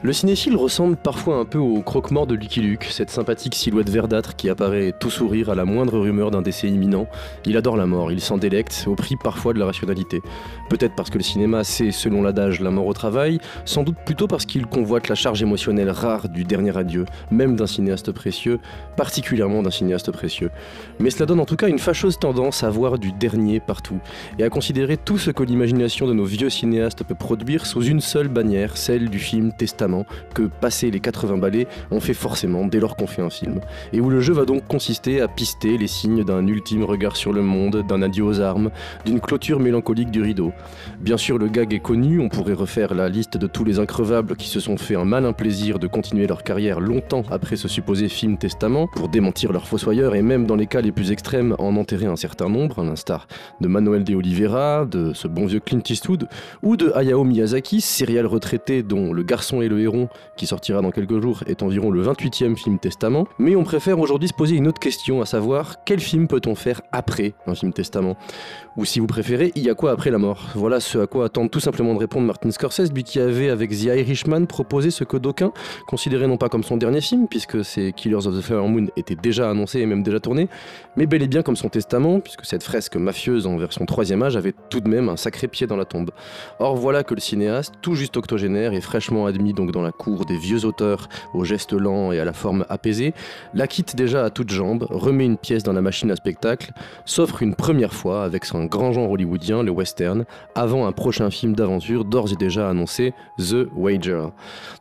Le cinéphile ressemble parfois un peu au croque-mort de Lucky Luke, cette sympathique silhouette verdâtre qui apparaît tout sourire à la moindre rumeur d'un décès imminent. Il adore la mort, il s'en délecte, au prix parfois de la rationalité. Peut-être parce que le cinéma c'est, selon l'adage, la mort au travail, sans doute plutôt parce qu'il convoite la charge émotionnelle rare du dernier adieu, même d'un cinéaste précieux, particulièrement d'un cinéaste précieux. Mais cela donne en tout cas une fâcheuse tendance à voir du dernier partout, et à considérer tout ce que l'imagination de nos vieux cinéastes peut produire sous une seule bannière, celle du film Testament que, passer les 80 ballets, on fait forcément dès lors qu'on fait un film. Et où le jeu va donc consister à pister les signes d'un ultime regard sur le monde, d'un adieu aux armes, d'une clôture mélancolique du rideau. Bien sûr, le gag est connu, on pourrait refaire la liste de tous les increvables qui se sont fait un malin plaisir de continuer leur carrière longtemps après ce supposé film testament, pour démentir leurs fossoyeurs et même dans les cas les plus extrêmes en enterrer un certain nombre, à l'instar de Manuel de Oliveira, de ce bon vieux Clint Eastwood, ou de Hayao Miyazaki, serial retraité dont le garçon et le héron, qui sortira dans quelques jours, est environ le 28e film Testament, mais on préfère aujourd'hui se poser une autre question, à savoir quel film peut-on faire après un film Testament? Ou si vous préférez, il y a quoi après la mort? Voilà ce à quoi attend tout simplement de répondre Martin Scorsese, lui qui avait avec The Irishman proposé ce que d'aucuns considéraient non pas comme son dernier film, puisque ses Killers of the Flower Moon étaient déjà annoncés et même déjà tournés, mais bel et bien comme son testament, puisque cette fresque mafieuse en version troisième âge avait tout de même un sacré pied dans la tombe. Or voilà que le cinéaste, tout juste octogénaire et fraîchement admis donc dans la cour des vieux auteurs aux gestes lents et à la forme apaisée, la quitte déjà à toutes jambes, remet une pièce dans la machine à spectacle, s'offre une première fois avec son grand genre hollywoodien, le western, avant un prochain film d'aventure d'ores et déjà annoncé, The Wager.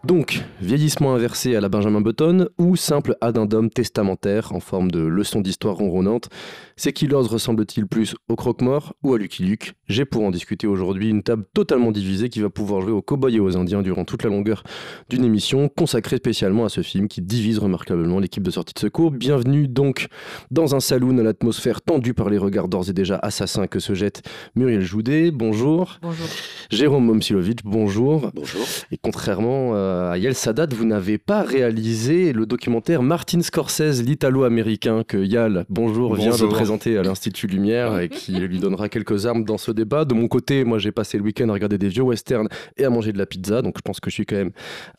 Donc, vieillissement inversé à la Benjamin Button ou simple addendum testamentaire en forme de leçon d'histoire ronronnante, ces killers ressemblent-ils plus au croque-mort ou à Lucky Luke? J'ai pour en discuter aujourd'hui une table totalement divisée qui va pouvoir jouer aux cowboys et aux indiens durant toute la longueur d'une émission consacrée spécialement à ce film qui divise remarquablement l'équipe de sortie de secours. Bienvenue donc dans un saloon à l'atmosphère tendue par les regards d'ores et déjà assassins que se jette Muriel Joudet. Bonjour. Bonjour. Jérôme Momsilovic, bonjour. Bonjour. Et contrairement euh, à Yael Sadat, vous n'avez pas réalisé le documentaire Martin Scorsese, l'italo-américain, que Yal, bonjour, vient de Bonjour. À l'Institut Lumière et qui lui donnera quelques armes dans ce débat. De mon côté, moi j'ai passé le week-end à regarder des vieux westerns et à manger de la pizza, donc je pense que je suis quand même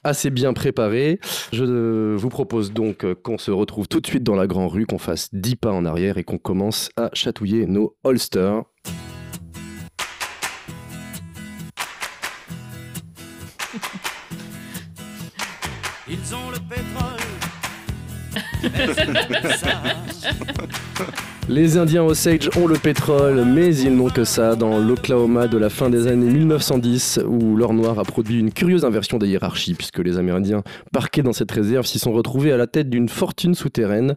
assez bien préparé. Je vous propose donc qu'on se retrouve tout de suite dans la grande rue, qu'on fasse 10 pas en arrière et qu'on commence à chatouiller nos holsters. Ils ont le pétrole. Les Indiens Osage ont le pétrole, mais ils n'ont que ça dans l'Oklahoma de la fin des années 1910, où l'or noir a produit une curieuse inversion des hiérarchies, puisque les Amérindiens parqués dans cette réserve s'y sont retrouvés à la tête d'une fortune souterraine.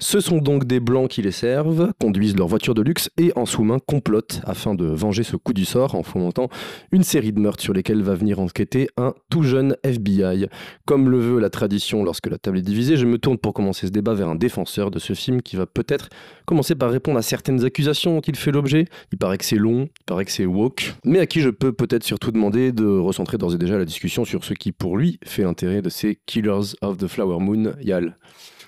Ce sont donc des Blancs qui les servent, conduisent leur voiture de luxe et en sous-main complotent afin de venger ce coup du sort en fomentant une série de meurtres sur lesquels va venir enquêter un tout jeune FBI. Comme le veut la tradition lorsque la table est divisée, je me tourne pour commencer ce débat vers un défenseur de ce film qui va peut-être commencer par répondre à certaines accusations dont il fait l'objet. Il paraît que c'est long, il paraît que c'est woke, mais à qui je peux peut-être surtout demander de recentrer d'ores et déjà la discussion sur ce qui pour lui fait l'intérêt de ces Killers of the Flower Moon, Yal.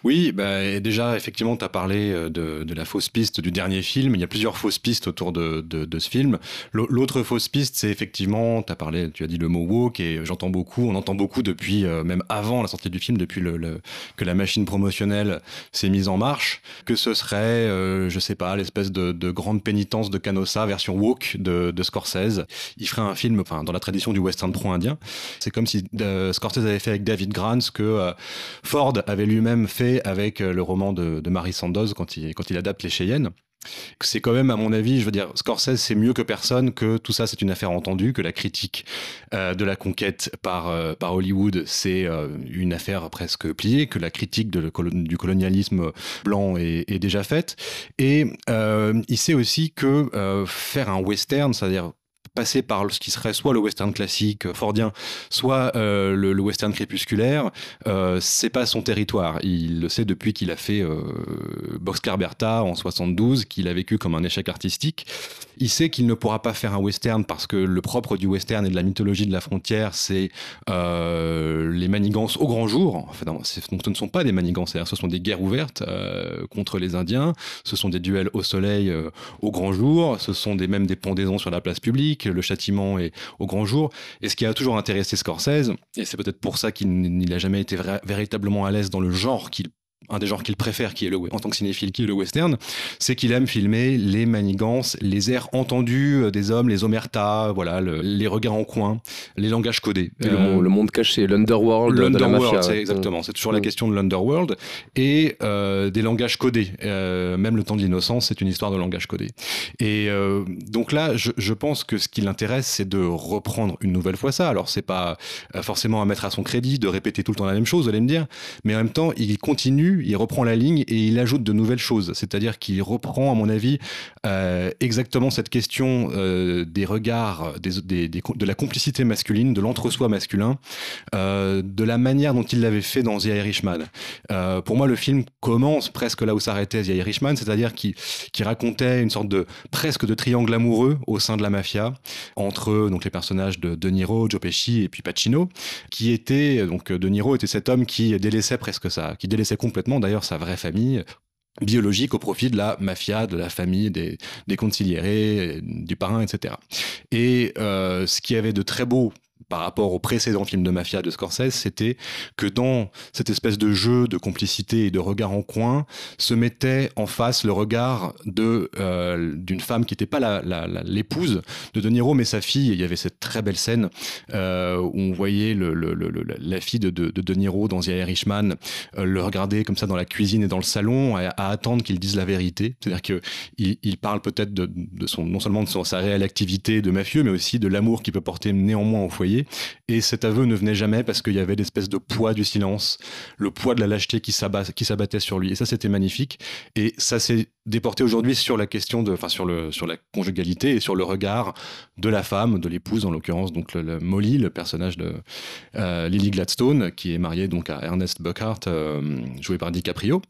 Oui, bah, déjà, effectivement, tu as parlé euh, de, de la fausse piste du dernier film. Il y a plusieurs fausses pistes autour de, de, de ce film. L'au- L'autre fausse piste, c'est effectivement, as parlé, tu as dit le mot woke, et j'entends beaucoup, on entend beaucoup depuis, euh, même avant la sortie du film, depuis le, le- que la machine promotionnelle s'est mise en marche, que ce serait, euh, je sais pas, l'espèce de, de grande pénitence de Canossa, version woke de, Scorsese. Il ferait un film, enfin, dans la tradition du western pro-indien. C'est comme si Scorsese avait fait avec David Grant ce que Ford avait lui-même fait avec euh, le roman de, de Mary Sandoz quand il, quand il adapte les Cheyennes. C'est quand même, à mon avis, je veux dire, Scorsese, c'est mieux que personne, que tout ça, c'est une affaire entendue, que la critique euh, de la conquête par, euh, par Hollywood, c'est une affaire presque pliée, que la critique du colonialisme blanc est, déjà faite. Et il sait aussi que faire un western, c'est-à-dire passer par ce qui serait soit le western classique euh, fordien, soit euh, le, western crépusculaire, euh, c'est pas son territoire. Il le sait depuis qu'il a fait Boxcar Bertha en 72, qu'il a vécu comme un échec artistique. Il sait qu'il ne pourra pas faire un western parce que le propre du western et de la mythologie de la frontière, c'est euh, les manigances au grand jour. Ce ne sont pas des manigances, ce sont des guerres ouvertes euh, contre les Indiens, ce sont des duels au soleil euh, au grand jour, ce sont même des pendaisons sur la place publique, le châtiment est au grand jour. Et ce qui a toujours intéressé Scorsese, et c'est peut-être pour ça qu'il n'a jamais été véritablement à l'aise dans le genre qu'il un des genres qu'il préfère, qui est le, en tant que cinéphile, qui est le western, c'est qu'il aime filmer les manigances, les airs entendus euh, des hommes, les omertas, voilà, les regards en coin, les langages codés. Euh, le, monde caché, l'underworld, l'underworld, c'est exactement. C'est toujours la question de l'underworld et euh, des langages codés. même le temps de l'innocence, c'est une histoire de langage codé. Et donc là, je, je, pense que ce qui l'intéresse, c'est de reprendre une nouvelle fois ça. Alors c'est pas forcément à mettre à son crédit de répéter tout le temps la même chose, vous allez me dire, mais en même temps, il continue il reprend la ligne et il ajoute de nouvelles choses. C'est-à-dire qu'il reprend, à mon avis, euh, exactement cette question euh, des regards, de la complicité masculine, de l'entre-soi masculin, euh, de la manière dont il l'avait fait dans The Irishman. pour moi, le film commence presque là où s'arrêtait The Irishman, c'est-à-dire qu'il racontait une sorte de presque de triangle amoureux au sein de la mafia entre donc les personnages de De Niro, Joe Pesci et puis Pacino, qui était donc De Niro était cet homme qui délaissait presque ça, qui délaissait complètement d'ailleurs sa vraie famille biologique au profit de la mafia, de la famille, des, des conciliérés, du parrain, etc. Et euh, ce qui avait de très beau par rapport au précédent film de mafia de Scorsese, c'était que dans cette espèce de jeu de complicité et de regard en coin, se mettait en face le regard de euh, d'une femme qui n'était pas l'épouse de De Niro, mais sa fille. il y avait cette très belle scène euh, où on voyait la fille de, de, de, Niro dans The Irishman euh, le regarder comme ça dans la cuisine et dans le salon, à, attendre qu'il dise la vérité. C'est-à-dire qu'il il parle peut-être de, non seulement de son, sa réelle activité de mafieux, mais aussi de l'amour qu'il peut porter néanmoins au foyer et cet aveu ne venait jamais parce qu'il y avait l'espèce de poids du silence, le poids de la lâcheté qui s'abattait sur lui. Et ça, c'était magnifique. Et ça s'est déporté aujourd'hui sur la question de, enfin, sur, le, sur la conjugalité et sur le regard de la femme, de l'épouse en l'occurrence, donc le, Molly, le personnage de euh, Lily Gladstone, qui est mariée donc à Ernest Buckhart, euh, joué par DiCaprio.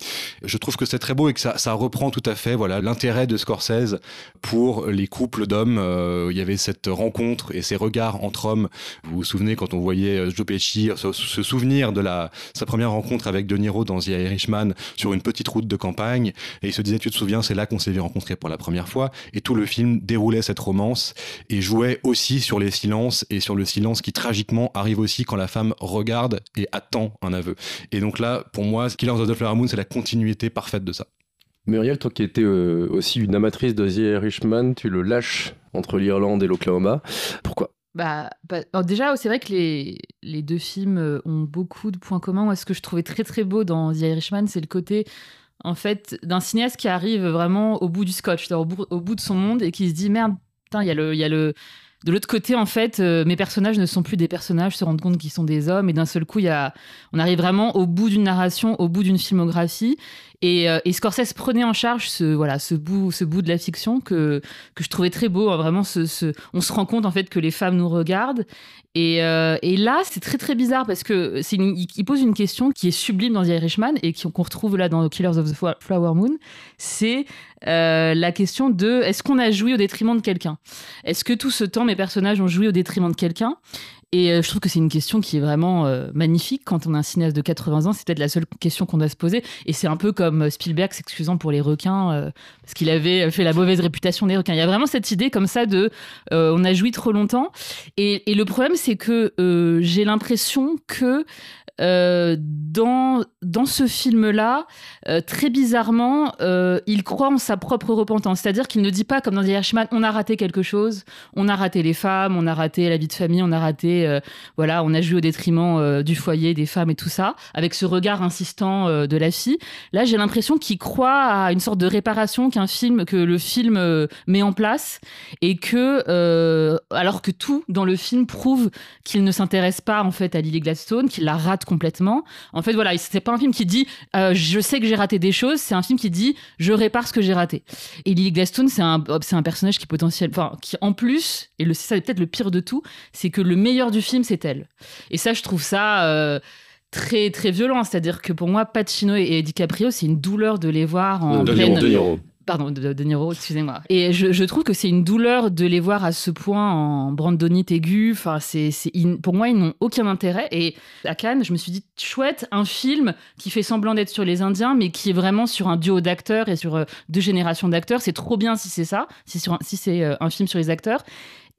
Je trouve que c'est très beau et que ça, reprend tout à fait voilà l'intérêt de Scorsese pour les couples d'hommes. Euh, il y avait cette rencontre et ces regards entre hommes vous vous souvenez quand on voyait Joe Pesci se, souvenir de sa première rencontre avec De Niro dans The Irishman sur une petite route de campagne et il se disait tu te souviens c'est là qu'on s'est vu rencontrer pour la première fois et tout le film déroulait cette romance et jouait aussi sur les silences et sur le silence qui tragiquement arrive aussi quand la femme regarde et attend un aveu. Et donc là pour moi Killers of the Flower Moon c'est la continuité parfaite de ça. Muriel, toi qui étais euh, aussi une amatrice de The Irishman, tu le lâches entre l'Irlande et l'Oklahoma. Pourquoi? Bah, bah déjà, c'est vrai que les, les, deux films euh, ont beaucoup de points communs. Moi, ce que je trouvais très très beau dans The Irishman, c'est le côté en fait d'un cinéaste qui arrive vraiment au bout du scotch, au bout, de son monde et qui se dit merde, il y a le, il y a le de l'autre côté, en fait, euh, mes personnages ne sont plus des personnages, se rendent compte qu'ils sont des hommes, et d'un seul coup, y on arrive vraiment au bout d'une narration, au bout d'une filmographie, et, euh, et, Scorsese prenait en charge ce, voilà, ce, bout, ce bout de la fiction que, que je trouvais très beau. Hein, vraiment, ce, ce, on se rend compte en fait que les femmes nous regardent. Et, euh, et là, c'est très très bizarre parce que c'est il pose une question qui est sublime dans The Irishman et qu'on retrouve là dans Killers of the Flower Moon. C'est euh, la question de est-ce qu'on a joui au détriment de quelqu'un? Est-ce que tout ce temps, mes personnages ont joui au détriment de quelqu'un? Et euh, je trouve que c'est une question qui est vraiment euh, magnifique quand on a un cinéaste de 80 ans. C'est peut-être la seule question qu'on doit se poser. Et c'est un peu comme euh, Spielberg s'excusant pour les requins parce qu'il avait fait la mauvaise réputation des requins. Il y a vraiment cette idée comme ça de on a joui trop longtemps. Et, le problème, c'est que j'ai l'impression que dans, dans ce film-là, très bizarrement, il croit en sa propre repentance. C'est-à-dire qu'il ne dit pas, comme dans The Irishman, on a raté quelque chose, on a raté les femmes, on a raté la vie de famille, on a raté, voilà, on a joué au détriment du foyer, des femmes et tout ça, avec ce regard insistant de la fille. Là, j'ai l'impression qu'il croit à une sorte de réparation qu'un film, que le film met en place, et que, alors que tout dans le film prouve qu'il ne s'intéresse pas en fait à Lily Gladstone, qu'il la rate complètement. En fait, voilà, c'est pas un film qui dit euh, je sais que j'ai raté des choses, c'est un film qui dit je répare ce que j'ai raté. Et Lily Gladstone, c'est un, c'est un personnage qui potentiel, enfin, qui en plus, et le, ça peut-être le pire de tout, c'est que le meilleur du film, c'est elle. Et ça, je trouve ça. Euh, très très violent, c'est-à-dire que pour moi, Pacino et, DiCaprio, c'est une douleur de les voir en pleine, Pardon, de, Niro, excusez-moi. Et je, trouve que c'est une douleur de les voir à ce point en brandonite aiguë. Enfin, c'est, pour moi, ils n'ont aucun intérêt. Et à Cannes, je me suis dit, chouette, un film qui fait semblant d'être sur les Indiens, mais qui est vraiment sur un duo d'acteurs et sur euh, deux générations d'acteurs. C'est trop bien si c'est ça, si, si c'est euh, un film sur les acteurs.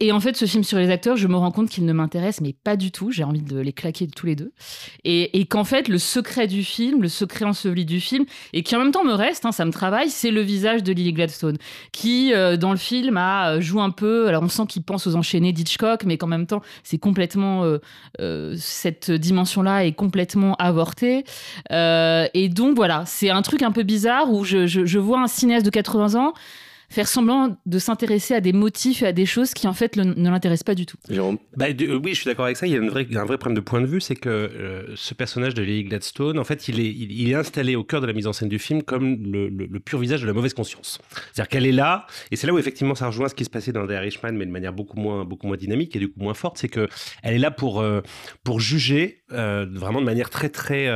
Et en fait, ce film sur les acteurs, je me rends compte qu'il ne m'intéresse, mais pas du tout. J'ai envie de les claquer tous les deux. Et, qu'en fait, le secret du film, le secret enseveli du film, et qui en même temps me reste, hein, ça me travaille, c'est le visage de Lily Gladstone, qui euh, dans le film a euh, joue un peu. Alors on sent qu'il pense aux enchaînés d'Hitchcock, mais qu'en même temps, c'est complètement euh, cette dimension-là est complètement avortée. Et donc voilà, c'est un truc un peu bizarre où je vois un cinéaste de 80 ans faire semblant de s'intéresser à des motifs et à des choses qui en fait le- ne l'intéressent pas du tout. Jérôme? Bah, de- euh, oui, je suis d'accord avec ça. Il y a une vraie- un vrai problème de point de vue, c'est que euh, ce personnage de Lily Gladstone, en fait, il est, il, il est installé au cœur de la mise en scène du film comme le, le- le pur visage de la mauvaise conscience. C'est-à-dire qu'elle est là, et c'est là où effectivement ça rejoint ce qui se passait dans The Irishman, mais de manière beaucoup moins, beaucoup moins dynamique et du coup moins forte, c'est que elle est là pour, euh, pour juger euh, vraiment de manière très très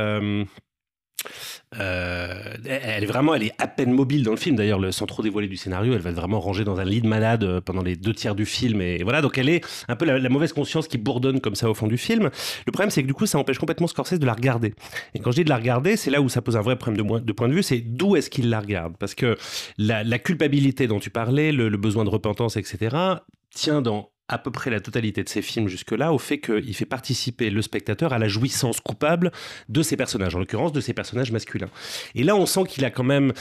euh, elle est vraiment, elle est à peine mobile dans le film. D'ailleurs, le- sans trop dévoiler du scénario, elle va être vraiment rangée dans un lit de malade euh, pendant les deux tiers du film. Et voilà, donc elle est un peu la, mauvaise conscience qui bourdonne comme ça au fond du film. Le problème, c'est que du coup, ça empêche complètement Scorsese de la regarder. Et quand je dis de la regarder, c'est là où ça pose un vrai problème de, de point de vue, c'est d'où est-ce qu'il la regarde? Parce que la, culpabilité dont tu parlais, le besoin de repentance, etc., tient dans à peu près la totalité de ses films jusque-là au fait qu'il fait participer le spectateur à la jouissance coupable de ses personnages, en l'occurrence de ses personnages masculins. Et là, on sent qu'il a quand même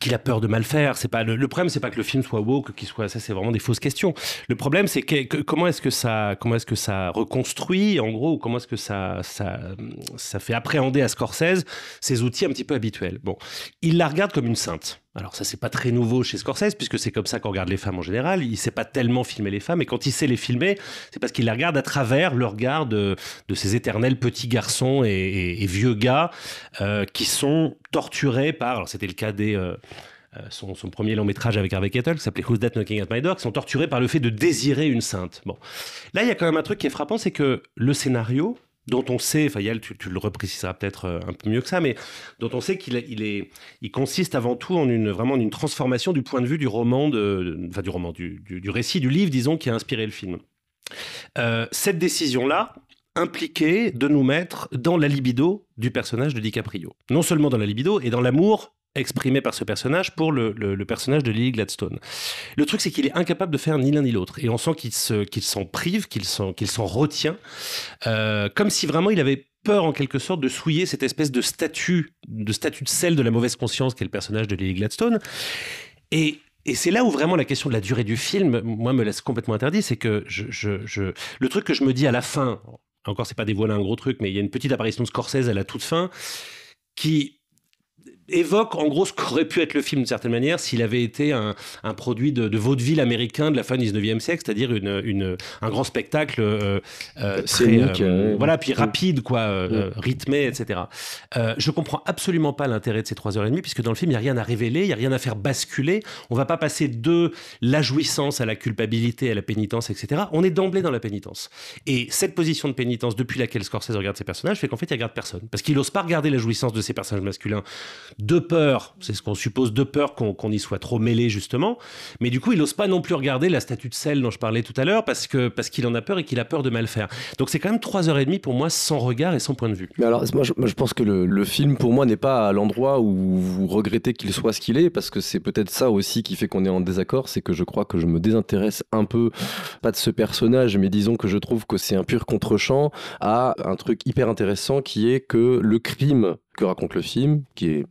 qu'il a peur de mal faire. C'est pas le, le problème, c'est pas que le film soit woke, qu'il soit ça, c'est vraiment des fausses questions. Le problème, c'est que, comment est-ce que ça, comment est-ce que ça reconstruit, en gros, ou comment est-ce que ça, ça, ça fait appréhender à Scorsese ses outils un petit peu habituels. Bon, il la regarde comme une sainte. Alors ça, c'est pas très nouveau chez Scorsese, puisque c'est comme ça qu'on regarde les femmes en général. Il sait pas tellement filmer les femmes, et quand il sait les filmer, c'est parce qu'il les regarde à travers le regard de, ces éternels petits garçons et, vieux gars euh, qui sont torturés par. Alors c'était le cas des. euh, euh, son, son premier long métrage avec Harvey Keitel, qui s'appelait Who's That Knocking at My Door, qui sont torturés par le fait de désirer une sainte. Bon, là il y a quand même un truc qui est frappant, c'est que le scénario, dont on sait, enfin Yael, tu, le repréciseras peut-être euh, un peu mieux que ça, mais dont on sait qu'il consiste avant tout en une vraiment en une transformation du point de vue du roman, enfin du roman, du récit, du livre, disons, qui a inspiré le film. Euh, cette décision-là impliquait de nous mettre dans la libido du personnage de DiCaprio. Non seulement dans la libido, et dans l'amour exprimé par ce personnage pour le, le- personnage de Lily Gladstone. Le truc, c'est qu'il est incapable de faire ni l'un ni l'autre. Et on sent qu'il se- qu'il s'en prive, qu'il s'en retient, euh, comme si vraiment il avait peur en quelque sorte de souiller cette espèce de statut, de statut de sel de la mauvaise conscience qu'est le personnage de Lily Gladstone. Et, et c'est là où vraiment la question de la durée du film, moi, me laisse complètement interdit. C'est que je- je- le truc que je me dis à la fin, encore, c'est pas dévoiler un gros truc, mais il y a une petite apparition de Scorsese à la toute fin qui évoque en gros ce qu'aurait pu être le film d'une certaine manière s'il avait été un, un produit de, de vaudeville américain de la fin du 19e siècle, c'est-à-dire une, une- un grand spectacle euh, euh, très, Scénique, euh, ouais. voilà, puis rapide, quoi, euh, Mm. euh, rythmé, etc. Euh, je comprends absolument pas l'intérêt de ces trois heures et demie, puisque dans le film, il n'y a rien à révéler, il n'y a rien à faire basculer. On va pas passer de la jouissance à la culpabilité, à la pénitence, etc. On est d'emblée dans la pénitence. Et cette position de pénitence depuis laquelle Scorsese regarde ses personnages fait qu'en fait, il regarde personne. Parce qu'il n'ose pas regarder la jouissance de ses personnages masculins de peur, c'est ce qu'on suppose, de peur qu'on y soit trop mêlé, justement. Mais du coup, il n'ose pas non plus regarder la statue de sel dont je parlais tout à l'heure, parce parce qu'il en a peur et qu'il a peur de mal faire. Donc c'est quand même trois heures et demie pour moi sans regard et sans point de vue. Mais alors, moi je, je pense que le, le film, pour moi, n'est pas à l'endroit où vous regrettez qu'il soit ce qu'il est, parce que c'est peut-être ça aussi qui fait qu'on est en désaccord, c'est que je crois que je me désintéresse un peu, pas de ce personnage, mais disons que je trouve que c'est un pur contre-champ à un truc hyper intéressant qui est que le crime que raconte le film, qui est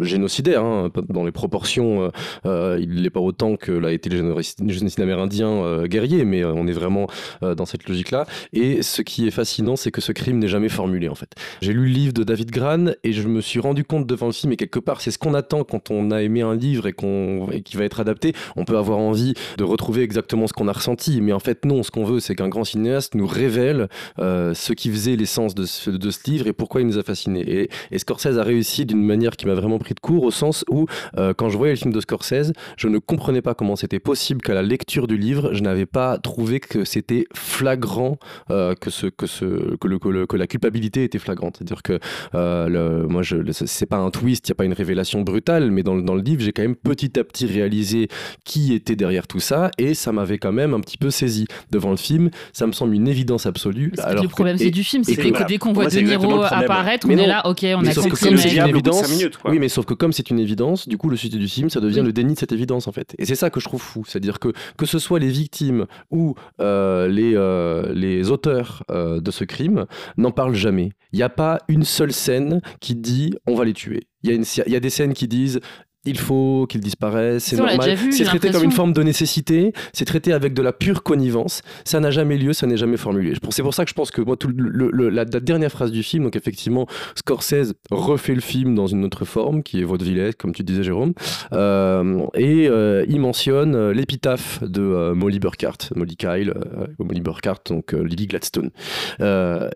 génocidaire hein, dans les proportions euh, euh, il n'est pas autant que l'a été le génocide amérindien euh, guerrier mais on est vraiment dans cette logique là et ce qui est fascinant c'est que ce crime n'est jamais formulé en fait. J'ai lu le livre de David Gran et je me suis rendu compte devant le film et quelque part c'est ce qu'on attend quand on a aimé un livre et qu'on qui va être adapté. On peut avoir envie de retrouver exactement ce qu'on a ressenti mais en fait non ce qu'on veut c'est qu'un grand cinéaste nous révèle ce qui faisait l'essence de ce, de ce livre et pourquoi il nous a fascinés. Et Scorsese a réussi d'une manière qui m'a vraiment pris de court au sens où euh, quand je voyais le film de Scorsese je ne comprenais pas comment c'était possible qu'à la lecture du livre je n'avais pas trouvé que c'était flagrant euh, que, ce, que, ce, que, le, que, le- que la culpabilité était flagrante. C'est à dire que euh, le- moi je c'est pas un twist il n'y a pas une révélation brutale mais dans, le- dans le livre j'ai quand même petit à petit réalisé qui était derrière tout ça et ça m'avait quand même un petit peu saisi. Devant le film ça me semble une évidence absolue que le problème, c'est du film, c'est que- dès qu'on pour voit De Niro apparaître, on est là, ok, on mais a sauf que compris, comme c'est une évidence, cinq minutes, quoi. oui, mais sauf que comme c'est une évidence, du coup, le sujet du film, ça devient Oui. le déni de cette évidence, en fait. Et c'est ça que je trouve fou. C'est-à-dire que que ce soit les victimes ou euh, les, euh, les auteurs euh, de ce crime n'en parlent jamais. Il n'y a pas une seule scène qui dit on va les tuer. Il y, a une- il y a des scènes qui disent il faut qu'ils disparaissent, c'est normal. C'est traité comme une forme de nécessité, c'est traité avec de la pure connivence. Ça n'a jamais lieu, ça n'est jamais formulé. C'est pour ça que je pense que moi, tout le- le- le- la, la dernière phrase du film, donc effectivement, Scorsese refait le film dans une autre forme, qui est vaudevillesque, comme tu disais, Jérôme, euh, et euh, il mentionne euh, l'épitaphe de euh, Molly Burkhart, Molly Kyle, Molly Burkhart, donc Lily Gladstone.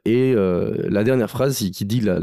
Et la dernière phrase, il- qui dit, la,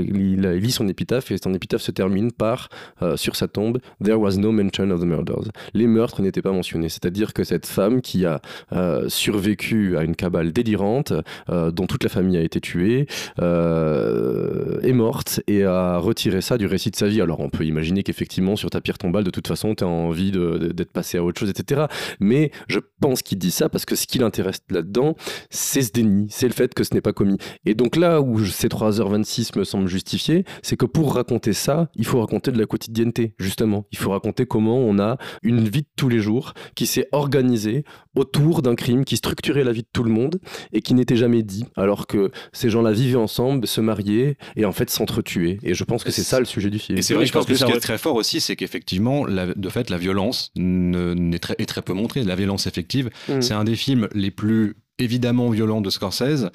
il, lit son épitaphe, et son épitaphe se termine par sur tombe, There was no mention of the murders. Les meurtres n'étaient pas mentionnés. C'est-à-dire que cette femme qui a euh, survécu à une cabale délirante, euh, dont toute la famille a été tuée, euh, est morte et a retiré ça du récit de sa vie. Alors on peut imaginer qu'effectivement, sur ta pierre tombale, de toute façon, tu as envie d'être passé à autre chose, etc. Mais je pense qu'il dit ça parce que ce qui l'intéresse là-dedans, c'est ce déni, c'est le fait que ce n'est pas commis. Et donc là où ces 3h26 me semblent justifiés, c'est que pour raconter ça, il faut raconter de la quotidienneté, justement. Il faut raconter comment on a une vie de tous les jours qui s'est organisée autour d'un crime qui structurait la vie de tout le monde et qui n'était jamais dit, alors que ces gens-là vivaient ensemble, se mariaient et en fait s'entretuaient. Et je pense que c'est ça le sujet du film. Et c'est vrai je que pense que ce ça qui est très fort aussi, c'est qu'effectivement, de fait, la violence ne- n'est très, est très peu montrée. La violence effective, Mm. c'est un des films les plus évidemment violents de Scorsese.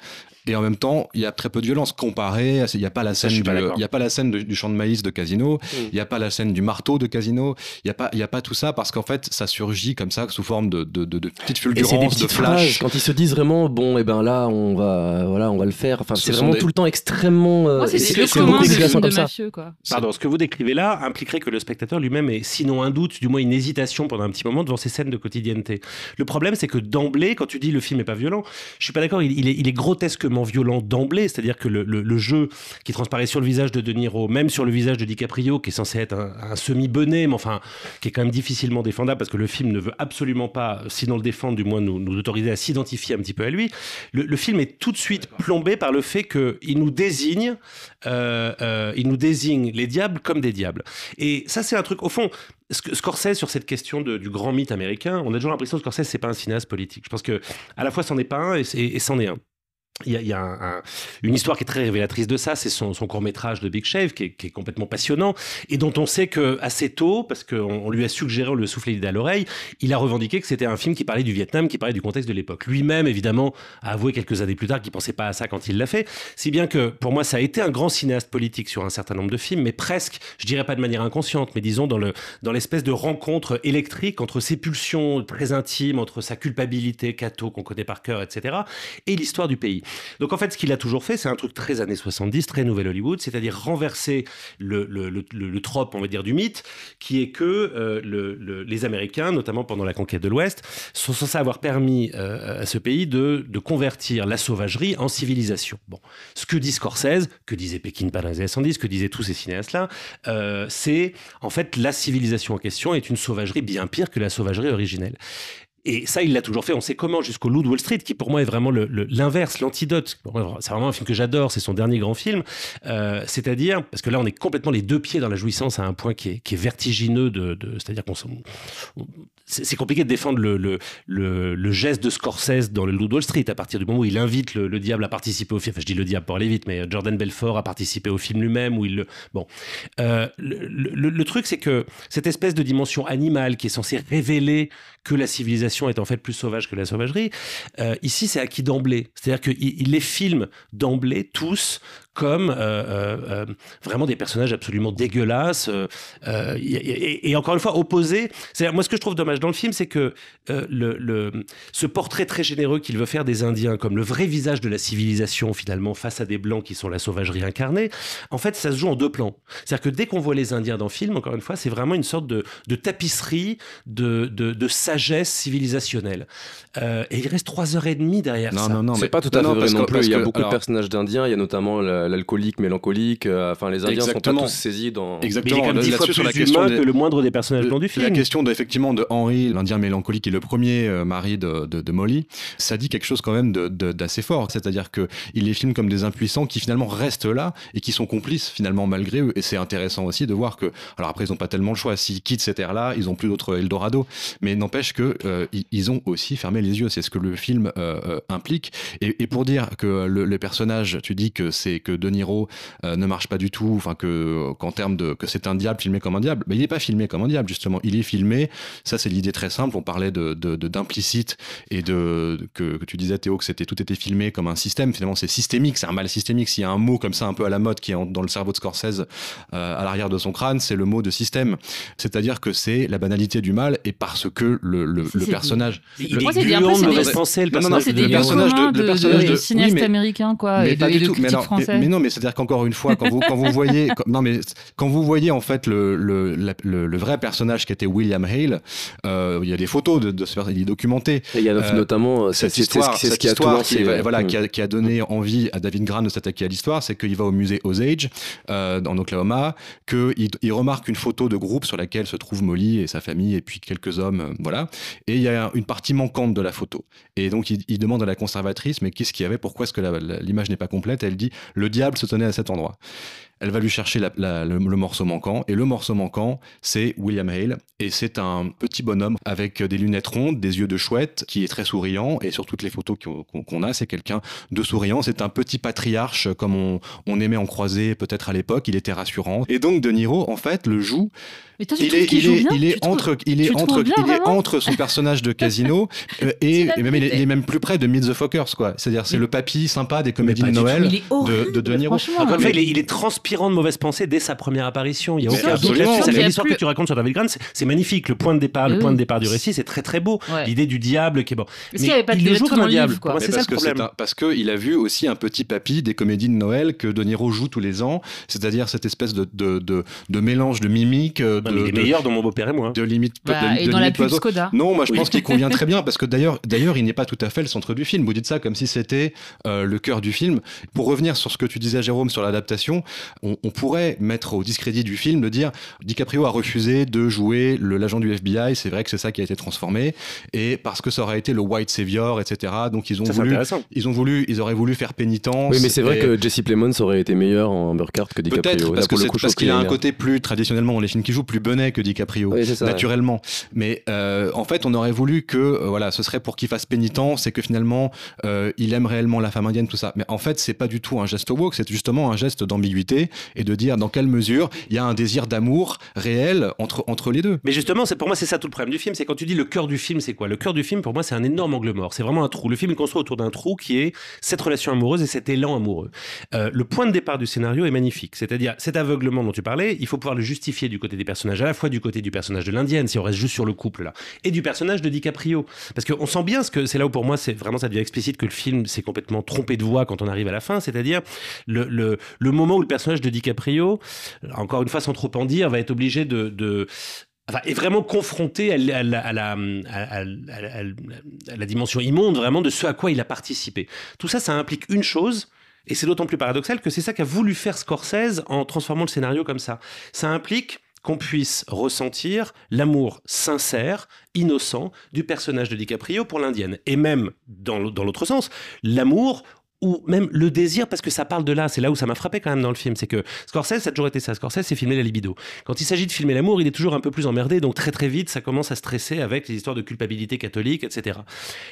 Et en même temps, il y a très peu de violence comparé. Il n'y a pas la scène, du, il y a pas la scène de- du champ de maïs de Casino. Mm. Il n'y a pas la scène du marteau de Casino. Il n'y a pas, il y a pas tout ça parce qu'en fait, ça surgit comme ça sous forme de, de, de- de petites Et c'est des fulgurances, de flash. quand ils se disent vraiment bon et ben là on va voilà on va le faire enfin Ce c'est vraiment des- tout le temps extrêmement euh, c'est comme ça mafieux, quoi. Pardon, ce que vous décrivez là impliquerait que le spectateur lui-même ait sinon un doute, du moins une hésitation pendant un petit moment devant ces scènes de quotidienneté. Le problème, c'est que d'emblée, quand tu dis le film est pas violent, je suis pas d'accord, il, il est, il est grotesquement violent d'emblée, c'est-à-dire que le, le- le jeu qui transparaît sur le visage de De Niro, même sur le visage de DiCaprio, qui est censé être un, un semi-bonnet, mais enfin, qui est quand même difficilement défendable parce que le film ne veut absolument pas, sinon le défendre, du moins nous, nous autoriser à s'identifier un petit peu à lui. Le, le film est tout de suite plombé par le fait qu'il nous désigne, euh, euh, il nous désigne les diables comme des diables. Et ça, c'est un truc, au fond, Sc- Scorsese sur cette question de- du grand mythe américain, on a toujours l'impression que Scorsese, c'est pas un cinéaste politique. Je pense que à la fois, c'en est pas un et, et c'en est un. Il y a, y a un- un- une histoire qui est très révélatrice de ça, c'est son, son court métrage de Big Shave, qui est, qui est complètement passionnant, et dont on sait que assez tôt, parce qu'on on lui a suggéré, on lui a soufflé l'idée à l'oreille, il a revendiqué que c'était un film qui parlait du Vietnam, qui parlait du contexte de l'époque. Lui-même, évidemment, a avoué quelques années plus tard qu'il pensait pas à ça quand il l'a fait, si bien que pour moi, ça a été un grand cinéaste politique sur un certain nombre de films, mais presque, je dirais pas de manière inconsciente, mais disons dans le dans l'espèce de rencontre électrique entre ses pulsions très intimes, entre sa culpabilité, Cato qu'on connaît par cœur, etc., et l'histoire du pays. Donc en fait, ce qu'il a toujours fait, c'est un truc très années 70, très Nouvelle Hollywood, c'est-à-dire renverser le, le, trope, on va dire, du mythe, qui est que euh, le- le- les Américains, notamment pendant la conquête de l'Ouest, sont censés avoir permis euh, à ce pays de, convertir la sauvagerie en civilisation. Bon, ce que dit Scorsese, que disait Pékin pendant les années 70, que disaient tous ces cinéastes-là, euh, c'est en fait la civilisation en question est une sauvagerie bien pire que la sauvagerie originelle. Et ça, il l'a toujours fait. On sait comment jusqu'au Loup de Wall Street, qui pour moi est vraiment l'inverse, l'antidote. C'est vraiment un film que j'adore. C'est son dernier grand film. Euh, C'est-à-dire, parce que là, on est complètement les deux pieds dans la jouissance à un point qui est, vertigineux. De, C'est-à-dire qu'on c'est compliqué de défendre le, le, le- geste de Scorsese dans le Loup Wall Street à partir du moment où il invite le, le diable à participer au film. Enfin, je dis le diable pour aller vite, mais Jordan Belfort a participé au film lui-même. Où il le... Bon. Euh, le, truc, c'est que cette espèce de dimension animale qui est censée révéler que la civilisation est en fait plus sauvage que la sauvagerie, euh, ici c'est acquis d'emblée. C'est-à-dire qu'il il les filme d'emblée tous comme euh, euh, euh, vraiment des personnages absolument dégueulasses euh, euh, et, encore une fois opposés. C'est-à-dire moi ce que je trouve dommage dans le film, c'est que euh, le, le- ce portrait très généreux qu'il veut faire des Indiens comme le vrai visage de la civilisation finalement face à des blancs qui sont la sauvagerie incarnée, en fait ça se joue en deux plans. C'est-à-dire que dès qu'on voit les Indiens dans le film, encore une fois, c'est vraiment une sorte de, de tapisserie de, de, de sagesse civilisationnelle. Euh, et il reste trois heures et demie derrière Non, ça. non, non, c'est mais pas tout à non, fait vrai non plus. Il y a beaucoup alors, de personnages d'Indiens. Il y a notamment la- l'alcoolique mélancolique. euh, Enfin, les Indiens sont pas tous saisis dans. Mais il est Exactement. quand même dix Là-dessus, fois sur la question des- que le moindre des personnages blancs du La film. question de, effectivement de Henry, l'Indien mélancolique, qui est le premier euh, mari de, de- de Molly, ça dit quelque chose quand même d'assez fort. C'est-à-dire que il les filme comme des impuissants qui finalement restent là et qui sont complices finalement malgré eux. Et c'est intéressant aussi de voir que, alors après ils n'ont pas tellement le choix. S'ils quittent cette ère-là, ils ont plus d'autres Eldorado. Mais n'empêche que euh, ils, ils ont aussi fermé les yeux. C'est ce que le film euh, euh, implique. Et, et pour dire que le, le personnage, tu dis que c'est que De Niro euh, ne marche pas du tout, enfin que qu'en termes de que c'est un diable filmé comme un diable, mais il n'est pas filmé comme un diable justement. Il est filmé. Ça c'est l'idée très simple. On parlait de d'implicite et de que, que tu disais Théo que c'était tout était filmé comme un système. Finalement c'est systémique, c'est un mal systémique. S'il y a un mot comme ça un peu à la mode qui est en- dans le cerveau de Scorsese euh, à l'arrière de son crâne, c'est le mot de système. C'est-à-dire que c'est la banalité du mal et parce que le, le, personnage Moi, c'est le personnage c'est de- le personnage de- le de, de de- oui, américains, quoi, mais et de, pas du tout. Mais, alors, mais, non, mais c'est-à-dire qu'encore une fois, quand vous, quand vous voyez, quand- non mais quand vous voyez en fait le, le, la- le, le vrai personnage qui était William Hale, euh, il y a des photos de, de ce personnage, il est documenté. Et il y a Euh, notamment euh, Cette histoire, c'est ce cette qui histoire voilà, qui, a, qui a donné envie à David Graham de s'attaquer à l'histoire, c'est qu'il va au musée Osage euh, en Oklahoma, qu'il il remarque une photo de groupe sur laquelle se trouve Molly et sa famille et puis quelques hommes, euh, voilà. Et il y a une partie manquante de la photo. Et donc il, il demande à la conservatrice, mais qu'est-ce qu'il y avait? Pourquoi est-ce que l'image n'est pas complète? Elle dit, le diable se tenait à cet endroit. Elle va lui chercher la- la- le, le morceau manquant. Et le morceau manquant, c'est William Hale. Et c'est un petit bonhomme avec des lunettes rondes, des yeux de chouette, qui est très souriant. Et sur toutes les photos qu'on a, c'est quelqu'un de souriant. C'est un petit patriarche, comme on, on aimait en croiser peut-être à l'époque. Il était rassurant. Et donc, De Niro, en fait, le joue. Mais toi, tu Il est, qu'il il joue est, bien il est Tu trouves- entre, il est entre, bien, il est entre son personnage de casino euh, et, même il est, pété. il est même plus près de Meet the Fockers, quoi. C'est-à-dire, c'est le papy sympa des comédies de. Noël de, de De Niro. franchement. Encore une fois, Mais- il est, il est transpirant de mauvaise pensée dès sa première apparition. Il y a Mais aucun doute là-dessus. Il L'histoire plus- que tu racontes sur David Grant, c'est- magnifique. Le point de départ, le Oui. point de départ du récit, c'est très très beau. Ouais. L'idée du diable qui est bon. Est-ce qu'il y avait pas de il le joue comme un le diable. quoi Mais C'est ça parce le problème. un- parce qu'il a vu aussi un petit papy des comédies de Noël que De Niro joue tous les ans, c'est-à-dire cette espèce de, de, de, de mélange de mimiques, euh, Non, de, mais il est de, meilleur dans mon beau-père et moi. de limite, Bah, de, et de dans la pub. Skoda. Non, moi je pense qu'il convient très bien parce que d'ailleurs, d'ailleurs, il n'est pas tout à fait le centre du film. Vous dites ça comme si c'était euh, le cœur du film. Pour revenir sur ce que tu disais, Jérôme, sur l'adaptation, on, on pourrait mettre au discrédit du film de dire DiCaprio a refusé de jouer le l'agent du FBI. C'est vrai que c'est ça qui a été transformé et parce que ça aurait été le white savior, etc. Donc ils ont Ça, voulu, intéressant. ils ont voulu, ils auraient voulu faire pénitence. Oui, mais c'est vrai et- que Jesse Plemons aurait été meilleur en Burkhardt que DiCaprio. Peut-être parce qu'il a un côté plus traditionnellement dans les films qu'il joue plus benet que DiCaprio Oui, c'est ça, ouais. naturellement. Mais euh, en fait, on aurait voulu que euh, voilà, ce serait pour qu'il fasse pénitence et que finalement euh, il aime réellement la femme indienne, tout ça. Mais en fait, c'est pas du tout un geste woke, c'est justement un geste d'ambiguïté et de dire dans quelle mesure il y a un désir d'amour réel entre entre les deux. Mais justement, pour moi, c'est ça tout le problème du film. C'est quand tu dis le cœur du film, c'est quoi? Le cœur du film, pour moi, c'est un énorme angle mort. C'est vraiment un trou. Le film est construit autour d'un trou qui est cette relation amoureuse et cet élan amoureux. Euh, le point de départ du scénario est magnifique. C'est-à-dire, cet aveuglement dont tu parlais, il faut pouvoir le justifier du côté des personnages, à la fois du côté du personnage de l'Indienne, si on reste juste sur le couple là, et du personnage de DiCaprio. Parce qu'on sent bien ce que c'est là où pour moi, c'est vraiment ça devient explicite que le film s'est complètement trompé de voix quand on arrive à la fin. C'est-à-dire le, le, le moment où le de DiCaprio, encore une fois sans trop en dire, va être obligé de, est vraiment confronté à la, à la- à la- dimension immonde vraiment de ce à quoi il a participé. Tout ça, ça implique une chose, et c'est d'autant plus paradoxal que c'est ça qu'a voulu faire Scorsese en transformant le scénario comme ça. Ça implique qu'on puisse ressentir l'amour sincère, innocent du personnage de DiCaprio pour l'indienne. Et même, dans l'autre sens, l'amour ou même le désir, parce que ça parle de là, c'est là où ça m'a frappé quand même dans le film, c'est que Scorsese, ça a toujours été ça. Scorsese, c'est filmer la libido. Quand il s'agit de filmer l'amour, il est toujours un peu plus emmerdé, donc très très vite, ça commence à stresser avec les histoires de culpabilité catholique, etc.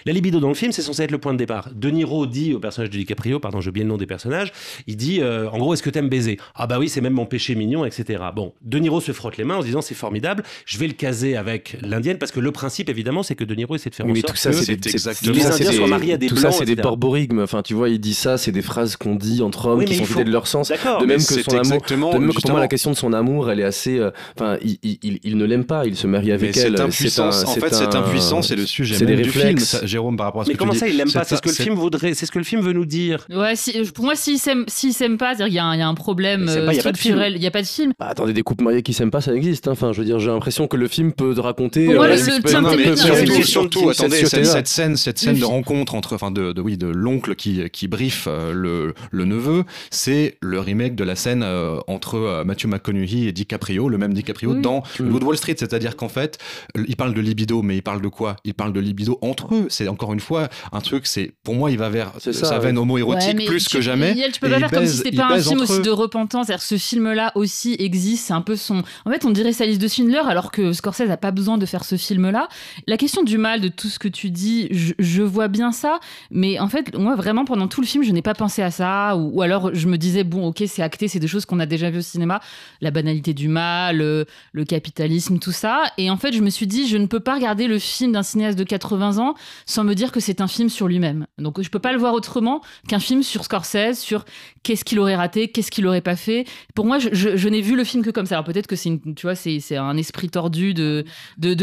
La libido dans le film, c'est censé être le point de départ. De Niro dit au personnage de DiCaprio, pardon, j'ai oublié le nom des personnages, il dit, euh, en gros, est-ce que t'aimes baiser? Ah bah oui, c'est même mon péché mignon, etc. Bon, De Niro se frotte les mains en se disant, c'est formidable, je vais le caser avec l'indienne, parce que le principe, évidemment, c'est que De Niro essaie de faire Oui, mais sorte tout ça, que- c'est des, les ça, Indiens c'est soient des- mariés à des tout ça, c'est des etc. borborigmes. Enfin, tu vois, il dit ça, c'est des phrases qu'on dit entre hommes Oui, qui mais sont il faut- vidées de leur sens. D'accord. De mais même que son amour. exactement, De même que pour moi, la question de son amour, elle est assez. euh, Enfin, il, il- il- il ne l'aime pas, il se marie Mais avec elle. cette C'est impuissance, un- en c'est fait, cette impuissance, c'est le sujet c'est même des du film, ça, Jérôme, par rapport à ce Mais que comment tu ça, dis. il l'aime pas C'est ce que le film voudrait, c'est ce que le film veut nous dire. Ouais, si, pour moi, s'ils s'aiment s'ils s'aiment pas, c'est-à-dire qu'il y, a un- il y a un problème Mais euh, pas- il y a pas de film. structurel. Il n'y a pas de film. Bah, attendez, des couples mariés qui s'aiment pas, ça existe. hein. Enfin, je veux dire, j'ai l'impression que le film peut te raconter. Pour moi, euh, le- mais le- surtout, attendez, cette scène, cette scène de film. rencontre entre, enfin, de, de- oui, de l'oncle qui, qui, qui brief euh, le, le neveu, c'est le remake de la scène euh, entre euh, Matthew McConaughey et DiCaprio, le même DiCaprio, Oui. dans Mm. le Loup de Wall Street. C'est-à-dire qu'en fait, il parle de libido, mais il parle de quoi? Il parle de libido entre eux. C'est encore une fois un truc, c'est pour moi, il va vers C'est sa ça, veine ouais. homo-érotique Ouais, plus tu- que jamais. Yael, tu peux pas faire comme si baise- c'était pas un baise film aussi eux. de repentance. C'est-à-dire que ce film-là aussi existe, c'est un peu son. En fait, on dirait sa liste de Schindler, alors que Scorsese a pas besoin de faire ce film-là. La question du mal, de tout ce que tu dis, je, je vois bien ça, mais en fait, moi, vraiment, pendant tout le film, je n'ai pas pensé à ça, ou, alors je me disais, bon, ok, c'est acté, c'est des choses qu'on a déjà vues au cinéma, la banalité du mal, le, le capitalisme, tout ça. Et en fait, je me suis dit, je ne peux pas regarder le film d'un cinéaste de 80 ans sans me dire que c'est un film sur lui-même. Donc, je peux pas le voir autrement qu'un film sur Scorsese, sur qu'est-ce qu'il aurait raté, qu'est-ce qu'il aurait pas fait. Pour moi, je, n'ai vu le film que comme ça. Alors peut-être que c'est un esprit tordu de,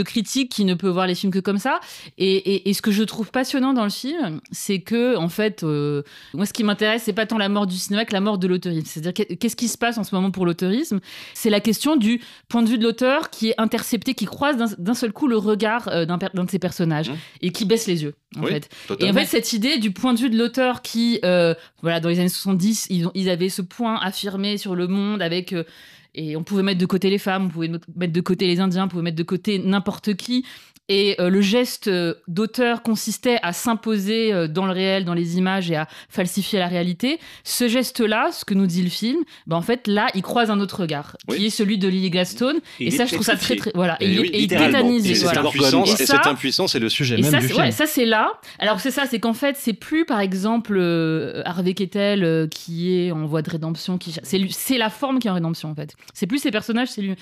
critique qui ne peut voir les films que comme ça. Et ce que je trouve passionnant dans le film, c'est que en fait, euh, moi, ce qui m'intéresse, c'est pas tant la mort du cinéma que la mort de l'auteurisme. C'est-à-dire qu'est- qu'est-ce qui se passe en ce moment pour l'auteurisme C'est la question du point de vue de l'auteur qui est intercepté, qui croise d'un, seul coup le regard euh, d'un, de ses personnages Mmh. et qui baisse les yeux. En Oui, fait. Et en fait, cette idée du point de vue de l'auteur qui, euh, voilà, dans les années 70, ils, ont- ils avaient ce point affirmé sur le monde avec. euh, et on pouvait mettre de côté les femmes, on pouvait mettre de côté les Indiens, on pouvait mettre de côté n'importe qui. Et euh, le geste euh, d'auteur consistait à s'imposer euh, dans le réel, dans les images et à falsifier la réalité. Ce geste-là, ce que nous dit le film, ben en fait, là, il croise un autre regard, qui est celui de Lily Gladstone. Et ça, je trouve ça très, très. Voilà. Et, Et il, oui, est- et il voilà. impuissance, Et ça- cette impuissance est le sujet et même ça, du c'est- film. ouais, ça c'est là. Alors c'est ça, c'est qu'en fait, c'est plus par exemple euh, Harvey Keitel euh, qui est en voie de rédemption, qui c'est la forme qui est en rédemption en fait. C'est plus ses personnages, c'est lui,